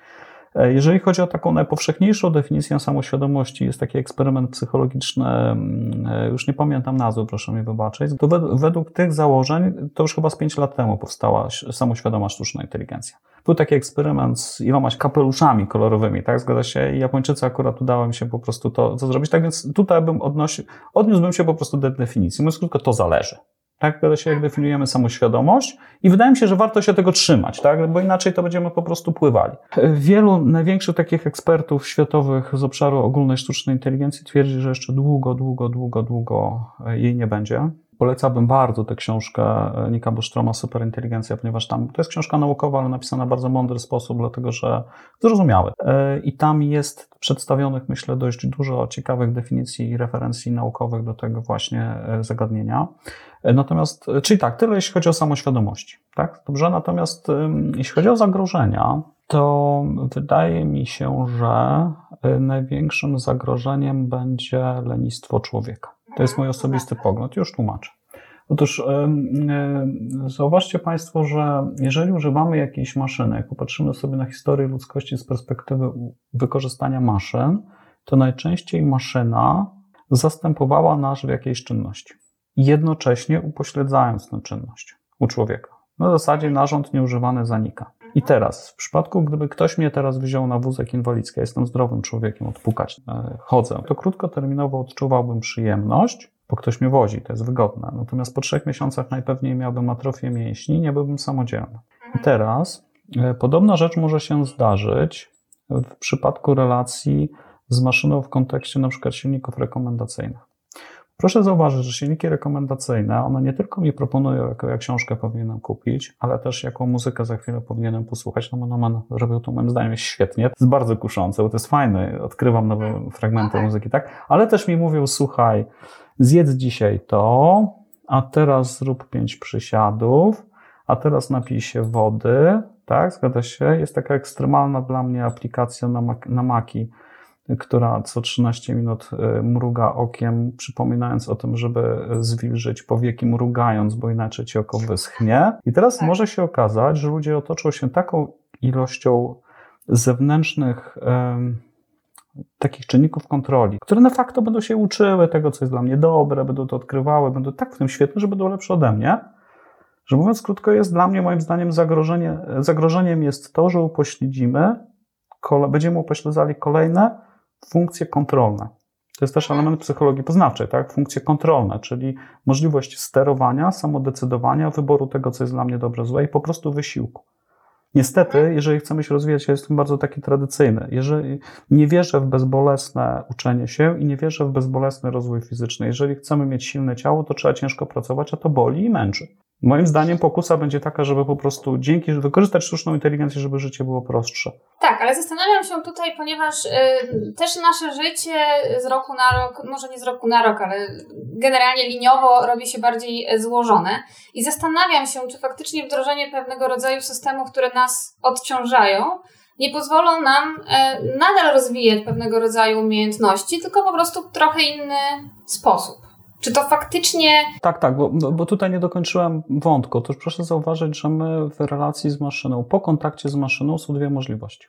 E, jeżeli chodzi o taką najpowszechniejszą definicję samoświadomości, jest taki eksperyment psychologiczny, mm, e, już nie pamiętam nazwy, proszę mi wybaczyć, to według tych założeń, to już chyba z 5 lat temu powstała samoświadoma sztuczna inteligencja. Był taki eksperyment z ilomaś kapeluszami kolorowymi, tak, zgadza się, i Japończycy akurat udało mi się po prostu to, to zrobić, tak więc tutaj bym odnosił, odniósłbym się po prostu do definicji, mówiąc krótko, to zależy. Tak, się jak definiujemy samoświadomość i wydaje mi się, że warto się tego trzymać, tak, bo inaczej to będziemy po prostu pływali. Wielu największych takich ekspertów światowych z obszaru ogólnej sztucznej inteligencji twierdzi, że jeszcze długo, długo, długo, długo jej nie będzie. Polecałbym bardzo tę książkę Nika Busztroma Superinteligencja, ponieważ tam to jest książka naukowa, ale napisana w bardzo mądry sposób, dlatego że zrozumiały. E, I tam jest przedstawionych, myślę, dość dużo ciekawych definicji i referencji naukowych do tego właśnie e, zagadnienia. E, natomiast, czyli tak, tyle jeśli chodzi o samoświadomości. Tak? Dobrze, natomiast jeśli chodzi o zagrożenia, to wydaje mi się, że największym zagrożeniem będzie lenistwo człowieka. To jest mój osobisty pogląd, już tłumaczę. Otóż zauważcie Państwo, że jeżeli używamy jakiejś maszyny, jak popatrzymy sobie na historię ludzkości z perspektywy wykorzystania maszyn, to najczęściej maszyna zastępowała nas w jakiejś czynności, jednocześnie upośledzając tę czynność u człowieka. Na zasadzie narząd nieużywany zanika. I teraz, w przypadku, gdyby ktoś mnie teraz wziął na wózek inwalidzki, ja jestem zdrowym człowiekiem, odpukać, e, chodzę, to krótkoterminowo odczuwałbym przyjemność, bo ktoś mnie wozi, to jest wygodne. Natomiast po trzech miesiącach najpewniej miałbym atrofię mięśni, nie byłbym samodzielny. I teraz e, podobna rzecz może się zdarzyć w przypadku relacji z maszyną w kontekście na przykład silników rekomendacyjnych. Proszę zauważyć, że silniki rekomendacyjne, one nie tylko mi proponują, jaką ja książkę powinienem kupić, ale też jaką muzykę za chwilę powinienem posłuchać. No Monoman robił to moim zdaniem świetnie. To jest bardzo kuszące, bo to jest fajne. Odkrywam nowe fragmenty muzyki, tak? Ale też mi mówił, słuchaj, zjedz dzisiaj to, a teraz zrób pięć przysiadów, a teraz napij się wody, tak? Zgadza się? Jest taka ekstremalna dla mnie aplikacja na, na Maki, która co 13 minut y, mruga okiem, przypominając o tym, żeby zwilżyć powieki mrugając, bo inaczej ci oko wyschnie. I teraz tak. może się okazać, że ludzie otoczą się taką ilością zewnętrznych takich czynników kontroli, które na facto będą się uczyły tego, co jest dla mnie dobre, będą to odkrywały, będą tak w tym świetne, że będą lepsze ode mnie, że mówiąc krótko, jest dla mnie moim zdaniem zagrożenie, zagrożeniem jest to, że upośledzimy, będziemy upośledzali kolejne funkcje kontrolne. To jest też element psychologii poznawczej, tak? Funkcje kontrolne, czyli możliwość sterowania, samodecydowania, wyboru tego, co jest dla mnie dobrze, złe i po prostu wysiłku. Niestety, jeżeli chcemy się rozwijać, ja jestem bardzo taki tradycyjny. Jeżeli nie wierzę w bezbolesne uczenie się i nie wierzę w bezbolesny rozwój fizyczny. Jeżeli chcemy mieć silne ciało, to trzeba ciężko pracować, a to boli i męczy. Moim zdaniem pokusa będzie taka, żeby po prostu dzięki wykorzystać sztuczną inteligencję, żeby życie było prostsze. Tak, ale zastanawiam się tutaj, ponieważ y, też nasze życie z roku na rok, może nie z roku na rok, ale generalnie liniowo robi się bardziej złożone. I zastanawiam się, czy faktycznie wdrożenie pewnego rodzaju systemów, które nas odciążają, nie pozwolą nam y, nadal rozwijać pewnego rodzaju umiejętności, tylko po prostu w trochę inny sposób. Czy to faktycznie. Tak, tak, bo, bo tutaj nie dokończyłem wątku. Otóż proszę zauważyć, że my w relacji z maszyną, po kontakcie z maszyną są dwie możliwości.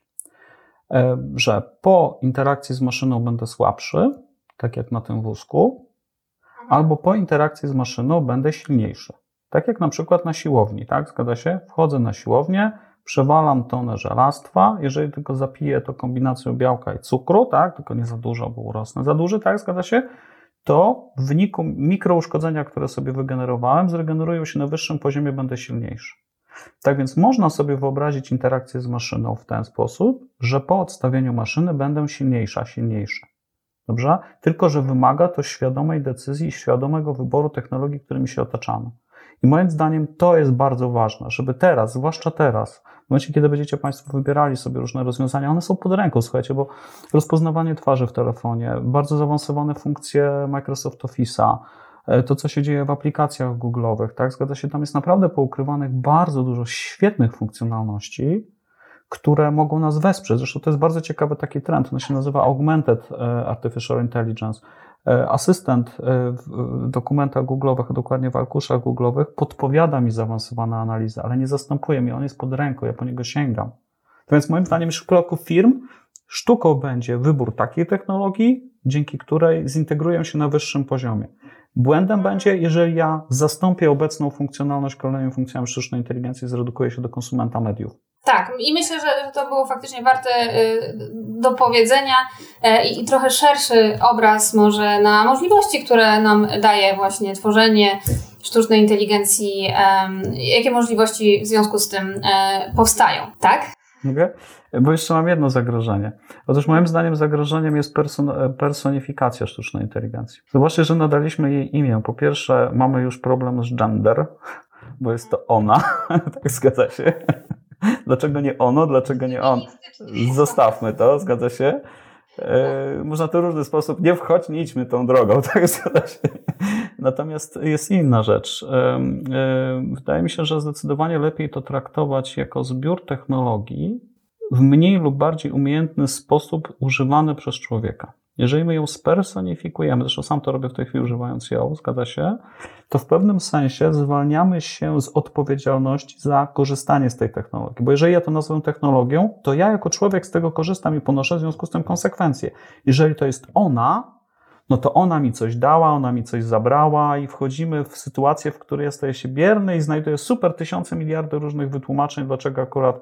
E, że po interakcji z maszyną będę słabszy, tak jak na tym wózku, mhm. albo po interakcji z maszyną będę silniejszy. Tak jak na przykład na siłowni, tak? Zgadza się? Wchodzę na siłownię, przewalam tonę żelastwa, jeżeli tylko zapiję to kombinacją białka i cukru, tak? Tylko nie za dużo, bo urosnę za duży, tak? Zgadza się? To w wyniku mikrouszkodzenia, które sobie wygenerowałem, zregenerują się na wyższym poziomie, będę silniejszy. Tak więc można sobie wyobrazić interakcję z maszyną w ten sposób, że po odstawieniu maszyny będę silniejsza, silniejszy. Dobrze? Tylko, że wymaga to świadomej decyzji i świadomego wyboru technologii, którymi się otaczamy. I moim zdaniem to jest bardzo ważne, żeby teraz, zwłaszcza teraz, w momencie, kiedy będziecie Państwo wybierali sobie różne rozwiązania, one są pod ręką, słuchajcie, bo rozpoznawanie twarzy w telefonie, bardzo zaawansowane funkcje Microsoft Office'a, e, to, co się dzieje w aplikacjach Google'owych, tak? Zgadza się, tam jest naprawdę poukrywanych bardzo dużo świetnych funkcjonalności, które mogą nas wesprzeć. Zresztą to jest bardzo ciekawy taki trend, on się nazywa Augmented e, Artificial Intelligence. E, asystent w dokumentach Google'owych, a dokładnie w arkuszach Google'owych, podpowiada mi zaawansowane analizy, ale nie zastępuje mi, on jest pod ręką, ja po niego sięgam. więc moim zdaniem w przypadku firm sztuką będzie wybór takiej technologii, dzięki której zintegrują się na wyższym poziomie. Błędem będzie, jeżeli ja zastąpię obecną funkcjonalność kolejnymi funkcjami sztucznej inteligencji i zredukuję się do konsumenta mediów. Tak, i myślę, że to było faktycznie warte y, do powiedzenia e, i trochę szerszy obraz może na możliwości, które nam daje właśnie tworzenie sztucznej inteligencji, jakie możliwości w związku z tym e, powstają, tak? Mogę? Bo jeszcze mam jedno zagrożenie. Otóż moim zdaniem zagrożeniem jest person personifikacja sztucznej inteligencji. Zobaczcie, że nadaliśmy jej imię. Po pierwsze, mamy już problem z gender, bo jest to ona. tak zgadza się. Dlaczego nie ono? Dlaczego nie on? Zostawmy to, zgadza się. E, można to w różny sposób, nie wchodź, nie idźmy tą drogą, tak zgadza się. Natomiast jest inna rzecz. E, e, wydaje mi się, że zdecydowanie lepiej to traktować jako zbiór technologii w mniej lub bardziej umiejętny sposób używany przez człowieka. Jeżeli my ją spersonifikujemy, zresztą sam to robię w tej chwili używając ją, zgadza się, to w pewnym sensie zwalniamy się z odpowiedzialności za korzystanie z tej technologii. Bo jeżeli ja to nazwę technologią, to ja jako człowiek z tego korzystam i ponoszę w związku z tym konsekwencje. Jeżeli to jest ona, no to ona mi coś dała, ona mi coś zabrała i wchodzimy w sytuację, w której ja staję się bierny i znajduję super tysiące miliardy różnych wytłumaczeń, dlaczego akurat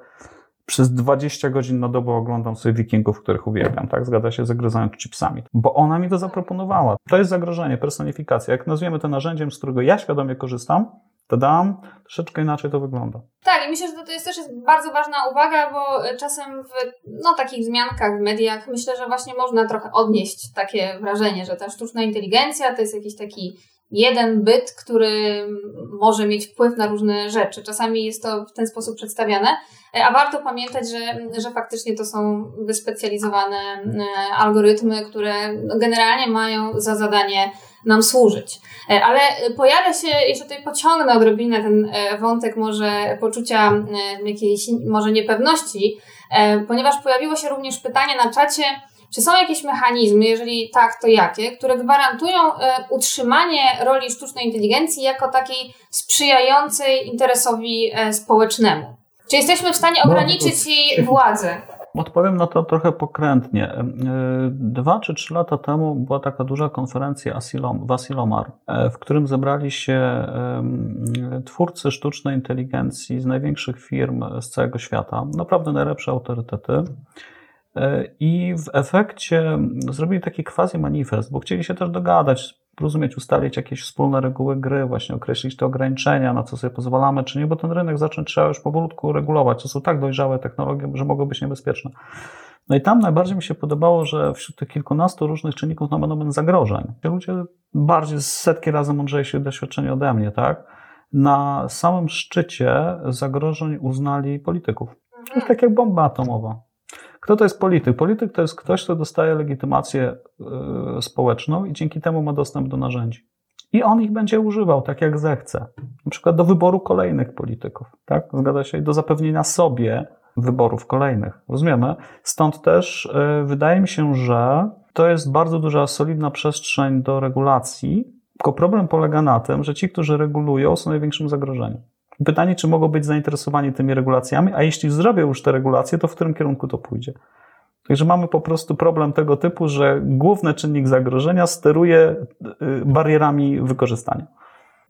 przez 20 godzin na dobę oglądam sobie wikingów, których uwielbiam, tak? Zgadza się, zagryzając chipsami. Bo ona mi to zaproponowała. To jest zagrożenie, personifikacja. Jak nazwiemy to narzędziem, z którego ja świadomie korzystam, to dam, troszeczkę inaczej to wygląda. Tak, i myślę, że to jest też jest bardzo ważna uwaga, bo czasem w no, takich zmiankach w mediach myślę, że właśnie można trochę odnieść takie wrażenie, że ta sztuczna inteligencja to jest jakiś taki jeden byt, który może mieć wpływ na różne rzeczy. Czasami jest to w ten sposób przedstawiane, e, a warto pamiętać, że, że faktycznie to są wyspecjalizowane e, algorytmy, które generalnie mają za zadanie nam służyć. E, ale pojawia się, jeszcze tutaj pociągnę odrobinę ten wątek może poczucia jakiejś może niepewności, ponieważ pojawiło się również pytanie na czacie, czy są jakieś mechanizmy, jeżeli tak, to jakie, które gwarantują e, utrzymanie roli sztucznej inteligencji jako takiej sprzyjającej interesowi e, społecznemu? Czy jesteśmy w stanie ograniczyć jej władzę? Odpowiem na to trochę pokrętnie. E, dwa czy trzy lata temu była taka duża konferencja Asilom, w Asilomar, w którym zebrali się twórcy sztucznej inteligencji z największych firm z całego świata, naprawdę najlepsze autorytety. E, I w efekcie zrobili taki quasi manifest, bo chcieli się też dogadać, rozumieć, ustalić jakieś wspólne reguły gry, właśnie określić te ograniczenia, na co sobie pozwalamy, czy nie, bo ten rynek zacząć trzeba już powolutku regulować. To są tak dojrzałe technologie, że mogą być niebezpieczne. No i tam najbardziej mi się podobało, że wśród tych kilkunastu różnych czynników no będą zagrożeń. Ludzie bardziej setki razy mądrzejsi doświadczeni ode mnie, tak? Na samym szczycie zagrożeń uznali polityków. To jest tak jak bomba atomowa. Kto to jest polityk? Polityk to jest ktoś, kto dostaje legitymację y, społeczną i dzięki temu ma dostęp do narzędzi. I on ich będzie używał tak, jak zechce. Na przykład do wyboru kolejnych polityków, tak? Zgadza się? I do zapewnienia sobie wyborów kolejnych. Rozumiemy? Stąd też y, wydaje mi się, że to jest bardzo duża, solidna przestrzeń do regulacji, tylko problem polega na tym, że ci, którzy regulują, są największym zagrożeniem. Pytanie, czy mogą być zainteresowani tymi regulacjami, a jeśli zrobią już te regulacje, to w którym kierunku to pójdzie. Także mamy po prostu problem tego typu, że główny czynnik zagrożenia steruje y, barierami wykorzystania.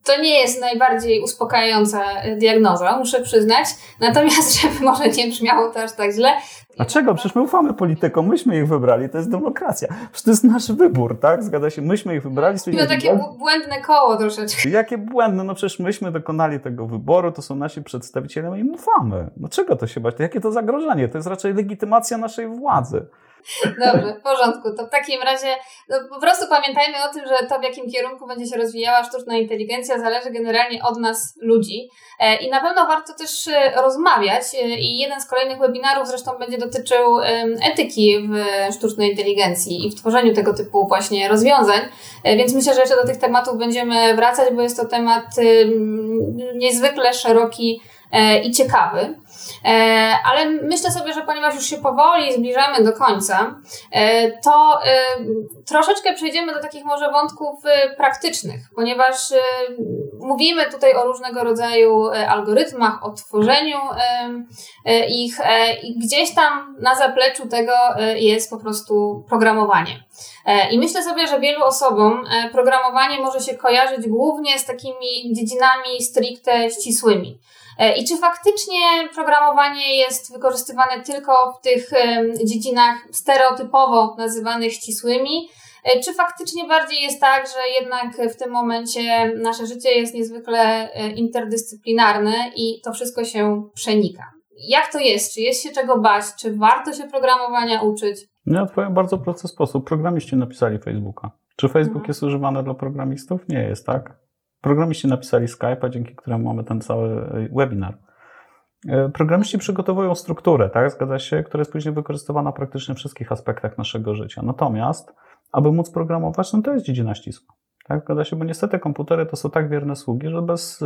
To nie jest najbardziej uspokajająca diagnoza, muszę przyznać. Natomiast, żeby może nie brzmiało to aż tak źle, Dlaczego? Przecież my ufamy politykom, myśmy ich wybrali, to jest demokracja. Przecież to jest nasz wybór, tak? Zgadza się, myśmy ich wybrali. No takie błędne koło troszeczkę. Jakie błędne? No przecież myśmy dokonali tego wyboru, to są nasi przedstawiciele, my im ufamy. No czego to się bać? Jakie to zagrożenie? To jest raczej legitymacja naszej władzy. Dobrze, w porządku. To w takim razie no, po prostu pamiętajmy o tym, że to w jakim kierunku będzie się rozwijała sztuczna inteligencja zależy generalnie od nas ludzi e, i na pewno warto też e, rozmawiać e, i jeden z kolejnych webinarów zresztą będzie dotyczył etyki w sztucznej inteligencji i w tworzeniu tego typu właśnie rozwiązań, więc myślę, że jeszcze do tych tematów będziemy wracać, bo jest to temat niezwykle szeroki i ciekawy. Ale myślę sobie, że ponieważ już się powoli zbliżamy do końca, to troszeczkę przejdziemy do takich może wątków praktycznych, ponieważ mówimy tutaj o różnego rodzaju algorytmach, o tworzeniu ich i gdzieś tam na zapleczu tego jest po prostu programowanie. I myślę sobie, że wielu osobom programowanie może się kojarzyć głównie z takimi dziedzinami stricte ścisłymi. E, I czy faktycznie programowanie jest wykorzystywane tylko w tych dziedzinach stereotypowo nazywanych ścisłymi? E, czy faktycznie bardziej jest tak, że jednak w tym momencie nasze życie jest niezwykle e, interdyscyplinarne i to wszystko się przenika? Jak to jest? Czy jest się czego bać? Czy warto się programowania uczyć? Ja odpowiem bardzo prosty sposób. Programiści napisali Facebooka. Czy Facebook mhm. jest używany dla programistów? Nie jest, tak? Programiści napisali Skype'a, dzięki któremu mamy ten cały e, webinar. E, programiści przygotowują strukturę, tak, zgadza się, która jest później wykorzystywana praktycznie w wszystkich aspektach naszego życia. Natomiast, aby móc programować, no to jest dziedzina ścisła. Tak, zgadza się, bo niestety komputery to są tak wierne sługi, że bez,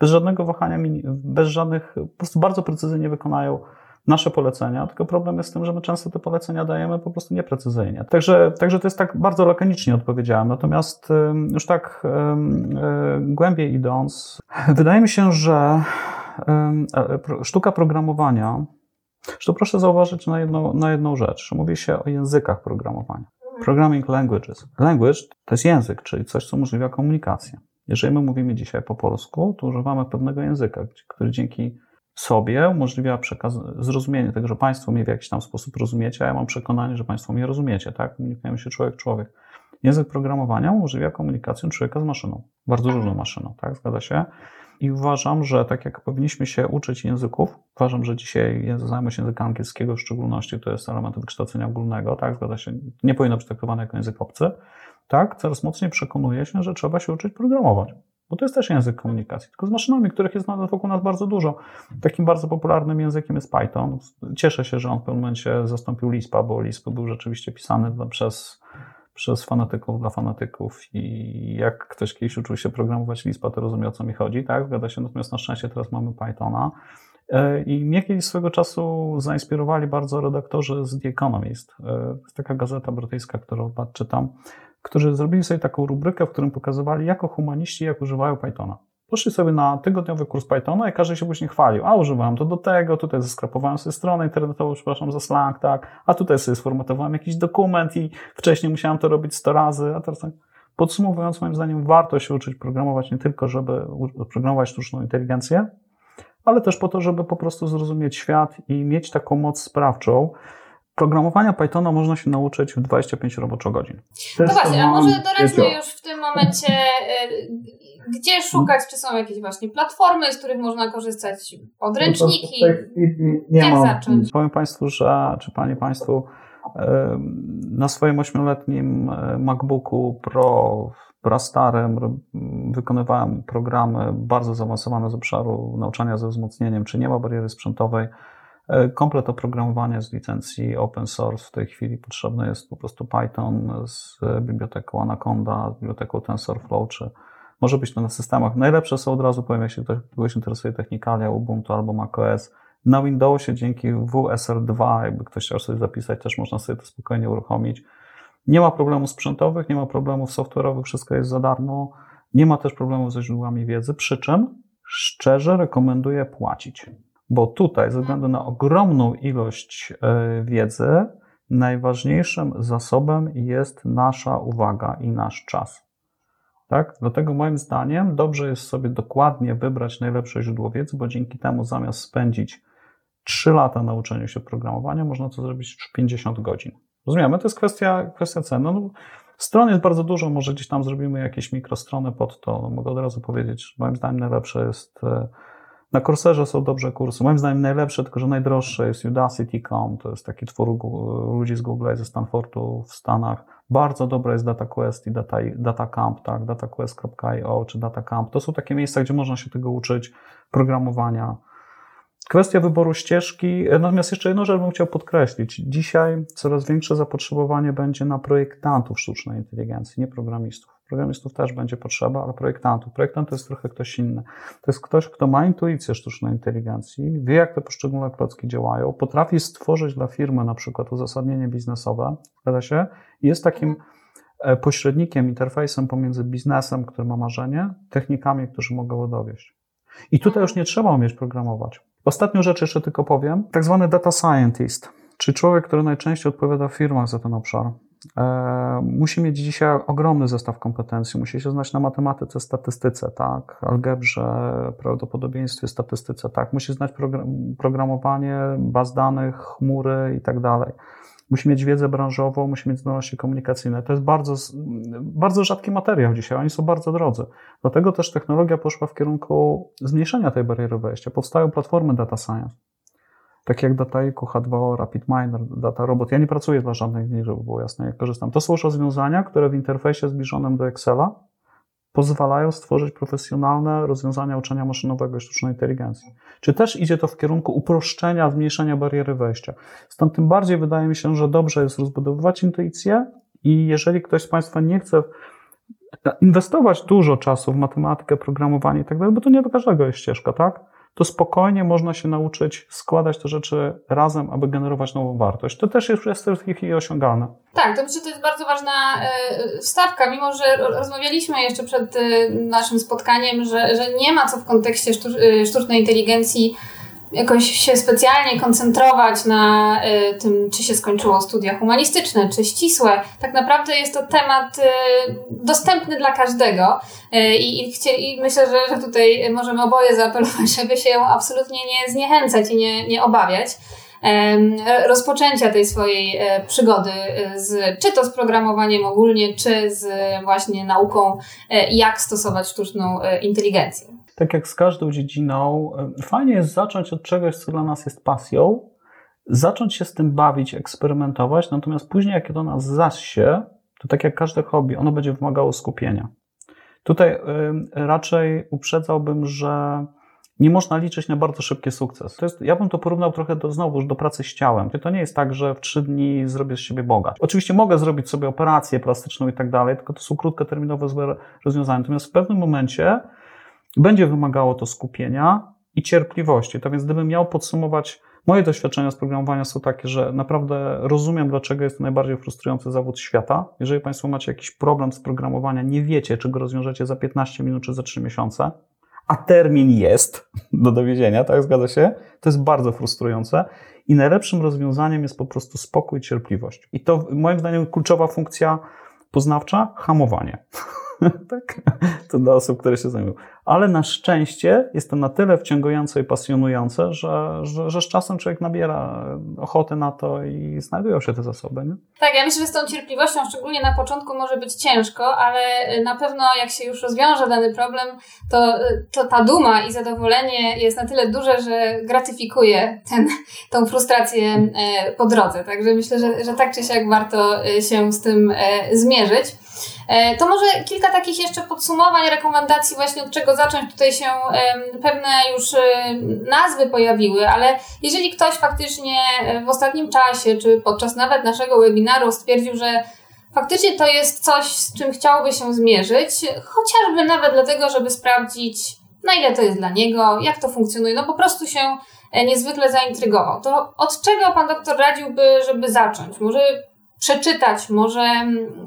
bez żadnego wahania, bez żadnych, po prostu bardzo precyzyjnie wykonają nasze polecenia, tylko problem jest z tym, że my często te polecenia dajemy po prostu nieprecyzyjnie. Także, także to jest tak bardzo lakonicznie odpowiedziałem. Natomiast już tak e, głębiej idąc, wydaje mi się, że e, sztuka programowania, to proszę zauważyć na jedną, na jedną rzecz. Mówi się o językach programowania. Programming languages. Language to jest język, czyli coś, co umożliwia komunikację. Jeżeli my mówimy dzisiaj po polsku, to używamy pewnego języka, który dzięki sobie umożliwia przekaz, zrozumienie tego, że Państwo mnie w jakiś tam sposób rozumiecie, a ja mam przekonanie, że Państwo mnie rozumiecie, tak? Komunikujemy się człowiek-człowiek. Język programowania umożliwia komunikację człowieka z maszyną, bardzo różną maszyną, tak? Zgadza się? I uważam, że tak jak powinniśmy się uczyć języków, uważam, że dzisiaj znajomość języka angielskiego w szczególności to jest element wykształcenia ogólnego, tak? Zgadza się? Nie powinno być traktowane jako język obcy, tak? Coraz mocniej przekonuję się, że trzeba się uczyć programować bo to jest też język komunikacji, tylko z maszynami, których jest wokół nas bardzo dużo. Takim bardzo popularnym językiem jest Python. Cieszę się, że on w pewnym momencie zastąpił Lispa, bo Lisp był rzeczywiście pisany przez, przez fanatyków dla fanatyków i jak ktoś kiedyś uczył się programować Lispa, to rozumie o co mi chodzi, tak? Zgadza się, natomiast na szczęście teraz mamy Pythona. E, I mnie kiedyś swego czasu zainspirowali bardzo redaktorzy z The Economist. E, to jest taka gazeta brytyjska, którą czytam którzy zrobili sobie taką rubrykę, w którym pokazywali, jako humaniści, jak używają Pythona. Poszli sobie na tygodniowy kurs Pythona i każdy się później chwalił. A używałem to do tego, tutaj zeskrapowałem sobie stronę internetową, przepraszam za slang, tak, a tutaj sobie sformatowałem jakiś dokument i wcześniej musiałem to robić 100 razy, a teraz tak. Podsumowując, moim zdaniem warto się uczyć programować nie tylko, żeby programować sztuczną inteligencję, ale też po to, żeby po prostu zrozumieć świat i mieć taką moc sprawczą, Programowania Pythona można się nauczyć w 25 roboczo-godzin. No właśnie, a może doradźmy już w tym momencie, y, gdzie szukać, czy są jakieś właśnie platformy, z których można korzystać, podręczniki, no nie jak mam. zacząć? Powiem Państwu, że, czy Panie Państwu, na swoim ośmioletnim e, MacBooku Pro prastarym wykonywałem programy bardzo zaawansowane z obszaru nauczania ze wzmocnieniem, czy nie ma bariery sprzętowej, komplet oprogramowania z licencji open source w tej chwili potrzebny jest po prostu Python z biblioteką Anaconda, z biblioteką TensorFlow, czy może być to na systemach. Najlepsze są od razu, powiem, jeśli ktoś, interesuje technikalia, Ubuntu albo macOS. Na Windowsie dzięki WSR2, jakby ktoś chciał sobie zapisać, też można sobie to spokojnie uruchomić. Nie ma problemów sprzętowych, nie ma problemów software'owych, wszystko jest za darmo. Nie ma też problemów ze źródłami wiedzy, przy czym szczerze rekomenduję płacić bo tutaj, ze względu na ogromną ilość e, wiedzy, najważniejszym zasobem jest nasza uwaga i nasz czas. Tak? Dlatego moim zdaniem dobrze jest sobie dokładnie wybrać najlepsze źródło wiedzy, bo dzięki temu zamiast spędzić 3 lata na uczeniu się programowania, można to zrobić w 50 godzin. Rozumiemy? To jest kwestia, kwestia ceny. No, stron jest bardzo dużo, może gdzieś tam zrobimy jakieś mikrostrony pod to. No, mogę od razu powiedzieć, że moim zdaniem najlepsze jest e, na Courserze są dobrze kursy. Moim zdaniem najlepsze, tylko że najdroższe jest Udacity.com. To jest taki twór ludzi z Google i ze Stanfordu w Stanach. Bardzo dobre jest DataQuest i Data, DataCamp, tak, dataquest.io czy DataCamp. To są takie miejsca, gdzie można się tego uczyć, programowania. Kwestia wyboru ścieżki. Natomiast jeszcze jedną rzecz bym chciał podkreślić. Dzisiaj coraz większe zapotrzebowanie będzie na projektantów sztucznej inteligencji, nie programistów. Programistów też będzie potrzeba, ale projektantów. Projektant to jest trochę ktoś inny. To jest ktoś, kto ma intuicję sztucznej inteligencji, wie, jak te poszczególne klocki działają, potrafi stworzyć dla firmy na przykład uzasadnienie biznesowe, zgadza się, jest takim e, pośrednikiem, interfejsem pomiędzy biznesem, który ma marzenie, technikami, którzy mogą go dowieść. I tutaj już nie trzeba umieć programować. Ostatnią rzecz jeszcze tylko powiem. Tak zwany data scientist, czyli człowiek, który najczęściej odpowiada w firmach za ten obszar. E, musi mieć dzisiaj ogromny zestaw kompetencji. Musi się znać na matematyce, statystyce, tak, algebrze, prawdopodobieństwie, statystyce, tak. Musi znać programowanie, baz danych, chmury i tak dalej. Musi mieć wiedzę branżową, musi mieć zdolności komunikacyjne. To jest bardzo, bardzo rzadki materiał dzisiaj, oni są bardzo drodzy. Dlatego też technologia poszła w kierunku zmniejszenia tej bariery wejścia. Powstają platformy data science takie jak DataIQ, H2O, RapidMiner, Data Robot. Ja nie pracuję dla żadnych z nich, żeby było jasne, jak korzystam. To są rozwiązania, które w interfejsie zbliżonym do Excela pozwalają stworzyć profesjonalne rozwiązania uczenia maszynowego i sztucznej inteligencji. Czy też idzie to w kierunku uproszczenia, zmniejszenia bariery wejścia? Stąd tym bardziej wydaje mi się, że dobrze jest rozbudowywać intuicję i jeżeli ktoś z Państwa nie chce inwestować dużo czasu w matematykę, programowanie i tak dalej, bo to nie do każdego jest ścieżka, tak? To spokojnie można się nauczyć składać te rzeczy razem, aby generować nową wartość. To też jest w tej chwili osiągalne. Tak, to myślę, że to jest bardzo ważna e, wstawka, mimo że rozmawialiśmy jeszcze przed e, naszym spotkaniem, że, że nie ma co w kontekście e, sztucznej inteligencji jakoś się specjalnie koncentrować na y, tym, czy się skończyło studia humanistyczne, czy ścisłe. Tak naprawdę jest to temat y, dostępny dla każdego y, i, i, i myślę, że, że tutaj możemy oboje zaapelować, żeby się absolutnie nie zniechęcać i nie, nie obawiać rozpoczęcia tej swojej e, przygody z, czy to z programowaniem ogólnie, czy z właśnie nauką, e, jak stosować sztuczną e, inteligencję tak jak z każdą dziedziną, fajnie jest zacząć od czegoś, co dla nas jest pasją, zacząć się z tym bawić, eksperymentować, natomiast później, jak to nas zasie, to tak jak każde hobby, ono będzie wymagało skupienia. Tutaj raczej uprzedzałbym, że nie można liczyć na bardzo szybki sukces. To jest, ja bym to porównał trochę do, znowuż do pracy z ciałem. To nie jest tak, że w trzy dni zrobię z siebie Boga. Oczywiście mogę zrobić sobie operację plastyczną i tak dalej, tylko to są krótkoterminowe złe rozwiązania. Natomiast w pewnym momencie będzie wymagało to skupienia i cierpliwości. Tak więc gdybym miał podsumować, moje doświadczenia z programowania są takie, że naprawdę rozumiem, dlaczego jest to najbardziej frustrujący zawód świata. Jeżeli Państwo macie jakiś problem z programowaniem, nie wiecie, czy go rozwiążecie za 15 minut, czy za 3 miesiące, a termin jest do dowiezienia, tak, zgadza się? To jest bardzo frustrujące. I najlepszym rozwiązaniem jest po prostu spokój, cierpliwość. I to moim zdaniem kluczowa funkcja poznawcza, hamowanie. tak? To dla osób, które się zajmują. Ale na szczęście jest to na tyle wciągające i pasjonujące, że, że, że z czasem człowiek nabiera ochoty na to i znajdują się te zasoby. Nie? Tak, ja myślę, że z tą cierpliwością, szczególnie na początku, może być ciężko, ale na pewno jak się już rozwiąże dany problem, to, to ta duma i zadowolenie jest na tyle duże, że gratyfikuje ten, tą frustrację e, po drodze. Także myślę, że, że tak czy siak warto e, się z tym e, zmierzyć. E, to może kilka takich jeszcze podsumowań, rekomendacji właśnie od czego zacząć. Tutaj się pewne już e, nazwy pojawiły, ale jeżeli ktoś faktycznie w ostatnim czasie, czy podczas nawet naszego webinaru stwierdził, że faktycznie to jest coś, z czym chciałby się zmierzyć, chociażby nawet dlatego, żeby sprawdzić, na ile to jest dla niego, jak to funkcjonuje, no po prostu się e, niezwykle zaintrygował. To od czego pan doktor radziłby, żeby zacząć? Może przeczytać, może mm,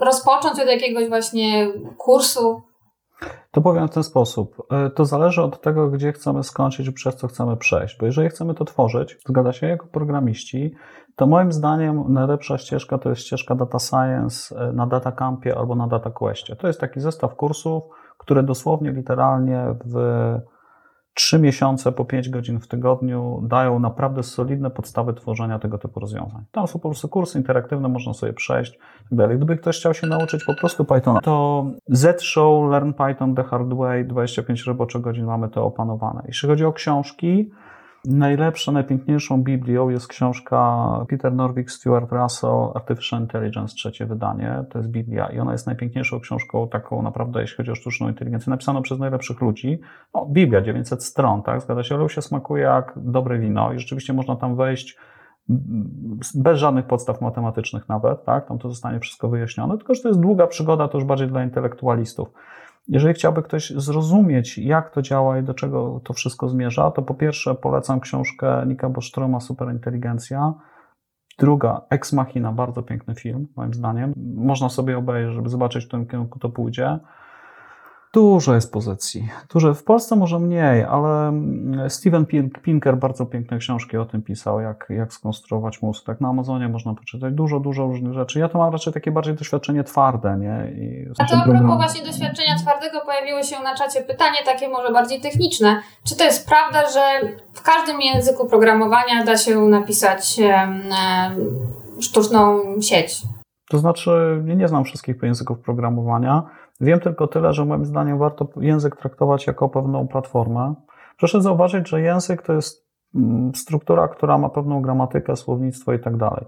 rozpocząć od jakiegoś właśnie kursu? To powiem w ten sposób. E, to zależy od tego, gdzie chcemy skończyć przez co chcemy przejść. Bo jeżeli chcemy to tworzyć, zgadza się, jako programiści, to moim zdaniem najlepsza ścieżka to jest ścieżka Data Science e, na Data Campie albo na Data Questie. To jest taki zestaw kursów, które dosłownie, literalnie w Trzy miesiące po pięć godzin w tygodniu dają naprawdę solidne podstawy tworzenia tego typu rozwiązań. Tam są po prostu kursy interaktywne, można sobie przejść tak dalej. Gdyby ktoś chciał się nauczyć po prostu Pythona, to Z-Show, Learn Python the Hard Way, 25 roboczych godzin mamy to opanowane. Jeśli chodzi o książki, Najlepszą, najpiękniejszą Biblią jest książka Peter Norvig, Stuart Russell, Artificial Intelligence, trzecie wydanie. To jest Biblia i ona jest najpiękniejszą książką taką naprawdę, jeśli chodzi o sztuczną inteligencję, napisaną przez najlepszych ludzi. No, Biblia, 900 stron, tak, zgadza się, ale się smakuje jak dobre wino i rzeczywiście można tam wejść bez żadnych podstaw matematycznych nawet, tak? Tam to zostanie wszystko wyjaśnione, tylko że to jest długa przygoda, to już bardziej dla intelektualistów. Jeżeli chciałby ktoś zrozumieć, jak to działa i do czego to wszystko zmierza, to po pierwsze polecam książkę Nika Bostroma Superinteligencja. Druga, Ex Machina, bardzo piękny film, moim zdaniem. Można sobie obejrzeć, żeby zobaczyć, w którym kierunku to pójdzie. Dużo jest pozycji. Dużo. W Polsce może mniej, ale mm, Steven Pinker bardzo piękne książki o tym pisał, jak, jak skonstruować mózg. Tak na Amazonie można poczytać dużo, dużo różnych rzeczy. Ja to mam raczej takie bardziej doświadczenie twarde, nie? I A to a propos właśnie doświadczenia twardego pojawiło się na czacie pytanie takie może bardziej techniczne. Czy to jest prawda, że w każdym języku programowania da się napisać sztuczną sieć? To znaczy, nie, nie znam wszystkich języków programowania. Wiem tylko tyle, że moim zdaniem warto język traktować jako pewną platformę. Proszę zauważyć, że język to jest mm, struktura, która ma pewną gramatykę, słownictwo i tak dalej.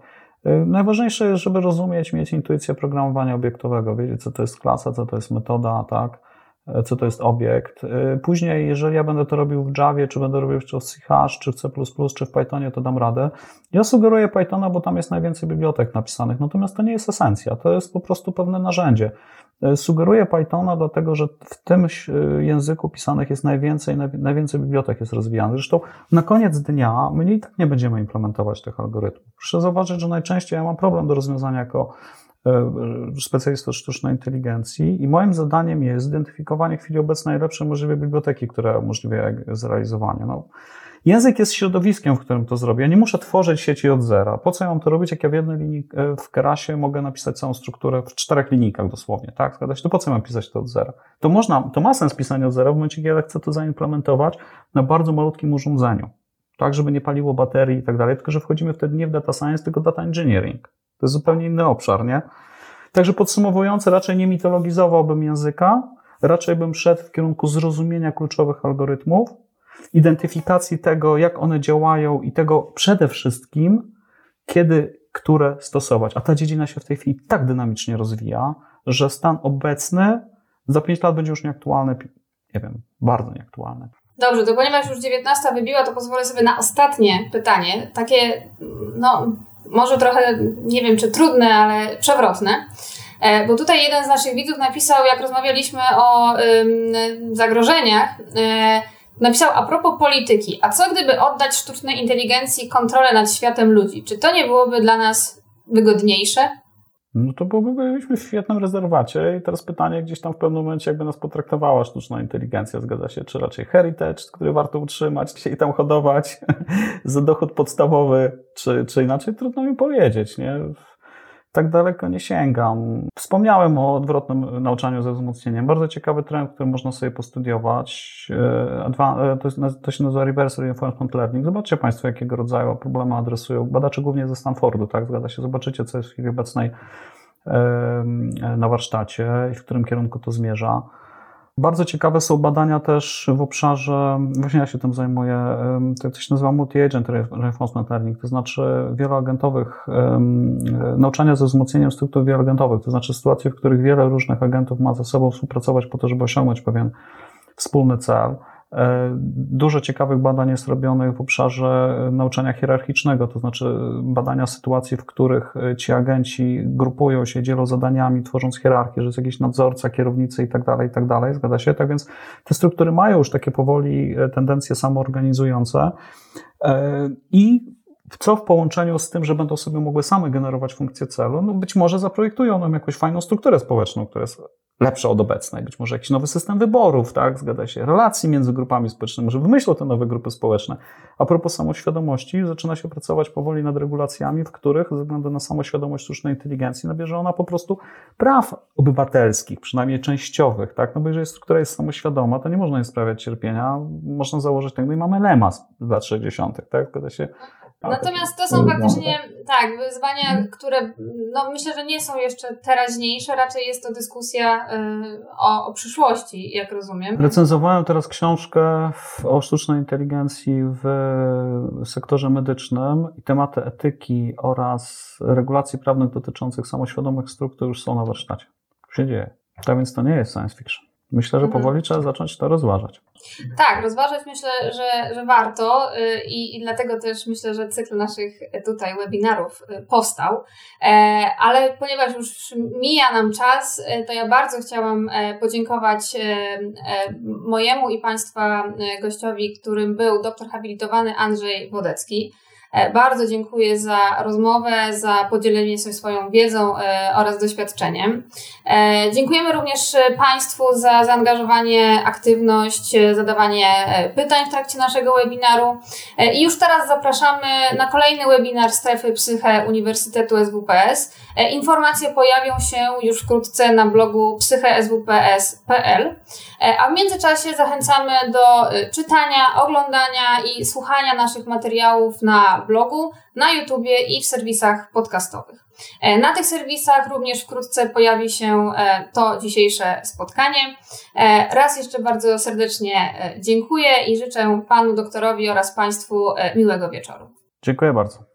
Y, najważniejsze jest, żeby rozumieć, mieć intuicję programowania obiektowego, wiedzieć, co to jest klasa, co to jest metoda, tak, y, co to jest obiekt. Y, później, jeżeli ja będę to robił w Javie, czy będę robił w C czy w C++, czy w Pythonie, to dam radę. Ja sugeruję Pythona, bo tam jest najwięcej bibliotek napisanych, natomiast to nie jest esencja, to jest po prostu pewne narzędzie. E, sugeruję Pythona, dlatego że w tym e, języku pisanych jest najwięcej, najwięcej bibliotek jest rozwijanych. Zresztą na koniec dnia my i tak nie będziemy implementować tych algorytmów. Proszę zauważyć, że najczęściej ja mam problem do rozwiązania jako e, specjalista sztucznej inteligencji i moim zadaniem jest zidentyfikowanie w chwili obecnej najlepszej możliwej biblioteki, która umożliwia zrealizowanie. No, Język jest środowiskiem, w którym to zrobię. Ja nie muszę tworzyć sieci od zera. Po co ja mam to robić, jak ja w jednej linii, e, w Kerasie mogę napisać całą strukturę w czterech linijkach dosłownie, tak? Zgadza się? To po co mam pisać to od zera? To można, to ma sens pisania od zera w momencie, kiedy ja chcę to zaimplementować na bardzo malutkim urządzeniu. Tak, żeby nie paliło baterii i tak dalej, tylko że wchodzimy wtedy nie w data science, tylko data engineering. To jest zupełnie inny obszar, nie? Także podsumowując, raczej nie mitologizowałbym języka, raczej bym szedł w kierunku zrozumienia kluczowych algorytmów, identyfikacji tego, jak one działają i tego przede wszystkim, kiedy które stosować. A ta dziedzina się w tej chwili tak dynamicznie rozwija, że stan obecny za 5 lat będzie już nieaktualny, nie wiem, bardzo nieaktualny. Dobrze, to ponieważ już 19 wybiła, to pozwolę sobie na ostatnie pytanie. Takie, no, może trochę, nie wiem czy trudne, ale przewrotne. E, bo tutaj jeden z naszych widzów napisał, jak rozmawialiśmy o ym, zagrożeniach, yy, Napisał a propos polityki, a co gdyby oddać sztucznej inteligencji kontrolę nad światem ludzi? Czy to nie byłoby dla nas wygodniejsze? No to byłoby, byliśmy w świetnym rezerwacie i teraz pytanie gdzieś tam w pewnym momencie jakby nas potraktowała sztuczna inteligencja, zgadza się, czy raczej heritage, który warto utrzymać się i tam hodować za dochód podstawowy, czy, czy inaczej, trudno mi powiedzieć, nie? Tak daleko nie sięgam. Wspomniałem o odwrotnym nauczaniu ze wzmocnieniem. Bardzo ciekawy trend, który można sobie postudiować. E, e, to, się nazywa Reverse Reinforcement Learning. Zobaczcie Państwo, jakiego rodzaju problemy adresują. Badacze głównie ze Stanfordu, tak? Zgadza się. Zobaczycie, co jest w chwili obecnej na warsztacie i w którym kierunku to zmierza. Bardzo ciekawe są badania też w obszarze, właśnie ja się tym zajmuję, to się nazywa multi-agent reinforcement learning, to znaczy wieloagentowych, nauczania ze wzmocnieniem struktur wieloagentowych, to znaczy sytuacje, w których wiele różnych agentów ma ze sobą współpracować po to, żeby osiągnąć pewien wspólny cel. E, dużo ciekawych badań jest robionych w obszarze nauczania hierarchicznego, to znaczy badania sytuacji, w których e, ci agenci grupują się, dzielą zadaniami, tworząc hierarchię, że jest jakiś nadzorca, kierownicy i tak dalej, i tak dalej, zgadza się? Tak więc te struktury mają już takie powoli e, tendencje samoorganizujące i co w połączeniu z tym, że będą sobie mogły same generować funkcję celu, no być może zaprojektują nam jakąś fajną strukturę społeczną, która jest lepsze od obecnej, być może jakiś nowy system wyborów, tak, zgadza się, relacji między grupami społecznymi, może wymyślą te nowe grupy społeczne. A propos samoświadomości, zaczyna się pracować powoli nad regulacjami, w których ze względu na samoświadomość sztucznej inteligencji nabierze ona po prostu praw obywatelskich, przynajmniej częściowych, tak, no bo jeżeli struktura jest samoświadoma, to nie można jej sprawiać cierpienia, można założyć tak, no i mamy lemas z lat 60., tak, zgadza się, Natomiast to są faktycznie, tak, wyzwania, które no, myślę, że nie są jeszcze teraźniejsze, raczej jest to dyskusja y, o, o przyszłości, jak rozumiem. Recenzowałem teraz książkę o sztucznej inteligencji w sektorze medycznym i tematy etyki oraz regulacji prawnych dotyczących samoświadomych struktur już są na warsztacie. Się dzieje. Tak więc to nie jest science fiction. Myślę, że mhm. powoli trzeba zacząć to rozważać. Tak, rozważać myślę, że, że warto y, i, i dlatego też myślę, że cykl naszych tutaj webinarów y, powstał. E, ale ponieważ już mija nam czas, y, to ja bardzo chciałam e, podziękować e, mojemu i Państwa gościowi, którym był doktor habilitowany Andrzej Wodecki. E, bardzo dziękuję za rozmowę, za podzielenie się swoją wiedzą e, oraz doświadczeniem. E, dziękujemy również Państwu za zaangażowanie, aktywność, zadawanie pytań w trakcie naszego webinaru. I już teraz zapraszamy na kolejny webinar Strefy Psyche Uniwersytetu SWPS. Informacje pojawią się już wkrótce na blogu psycheswps.pl. A w międzyczasie zachęcamy do czytania, oglądania i słuchania naszych materiałów na blogu, na YouTubie i w serwisach podcastowych. E, na tych serwisach również wkrótce pojawi się e, to dzisiejsze spotkanie. E, raz jeszcze bardzo serdecznie dziękuję i życzę panu doktorowi oraz państwu miłego wieczoru. Dziękuję bardzo.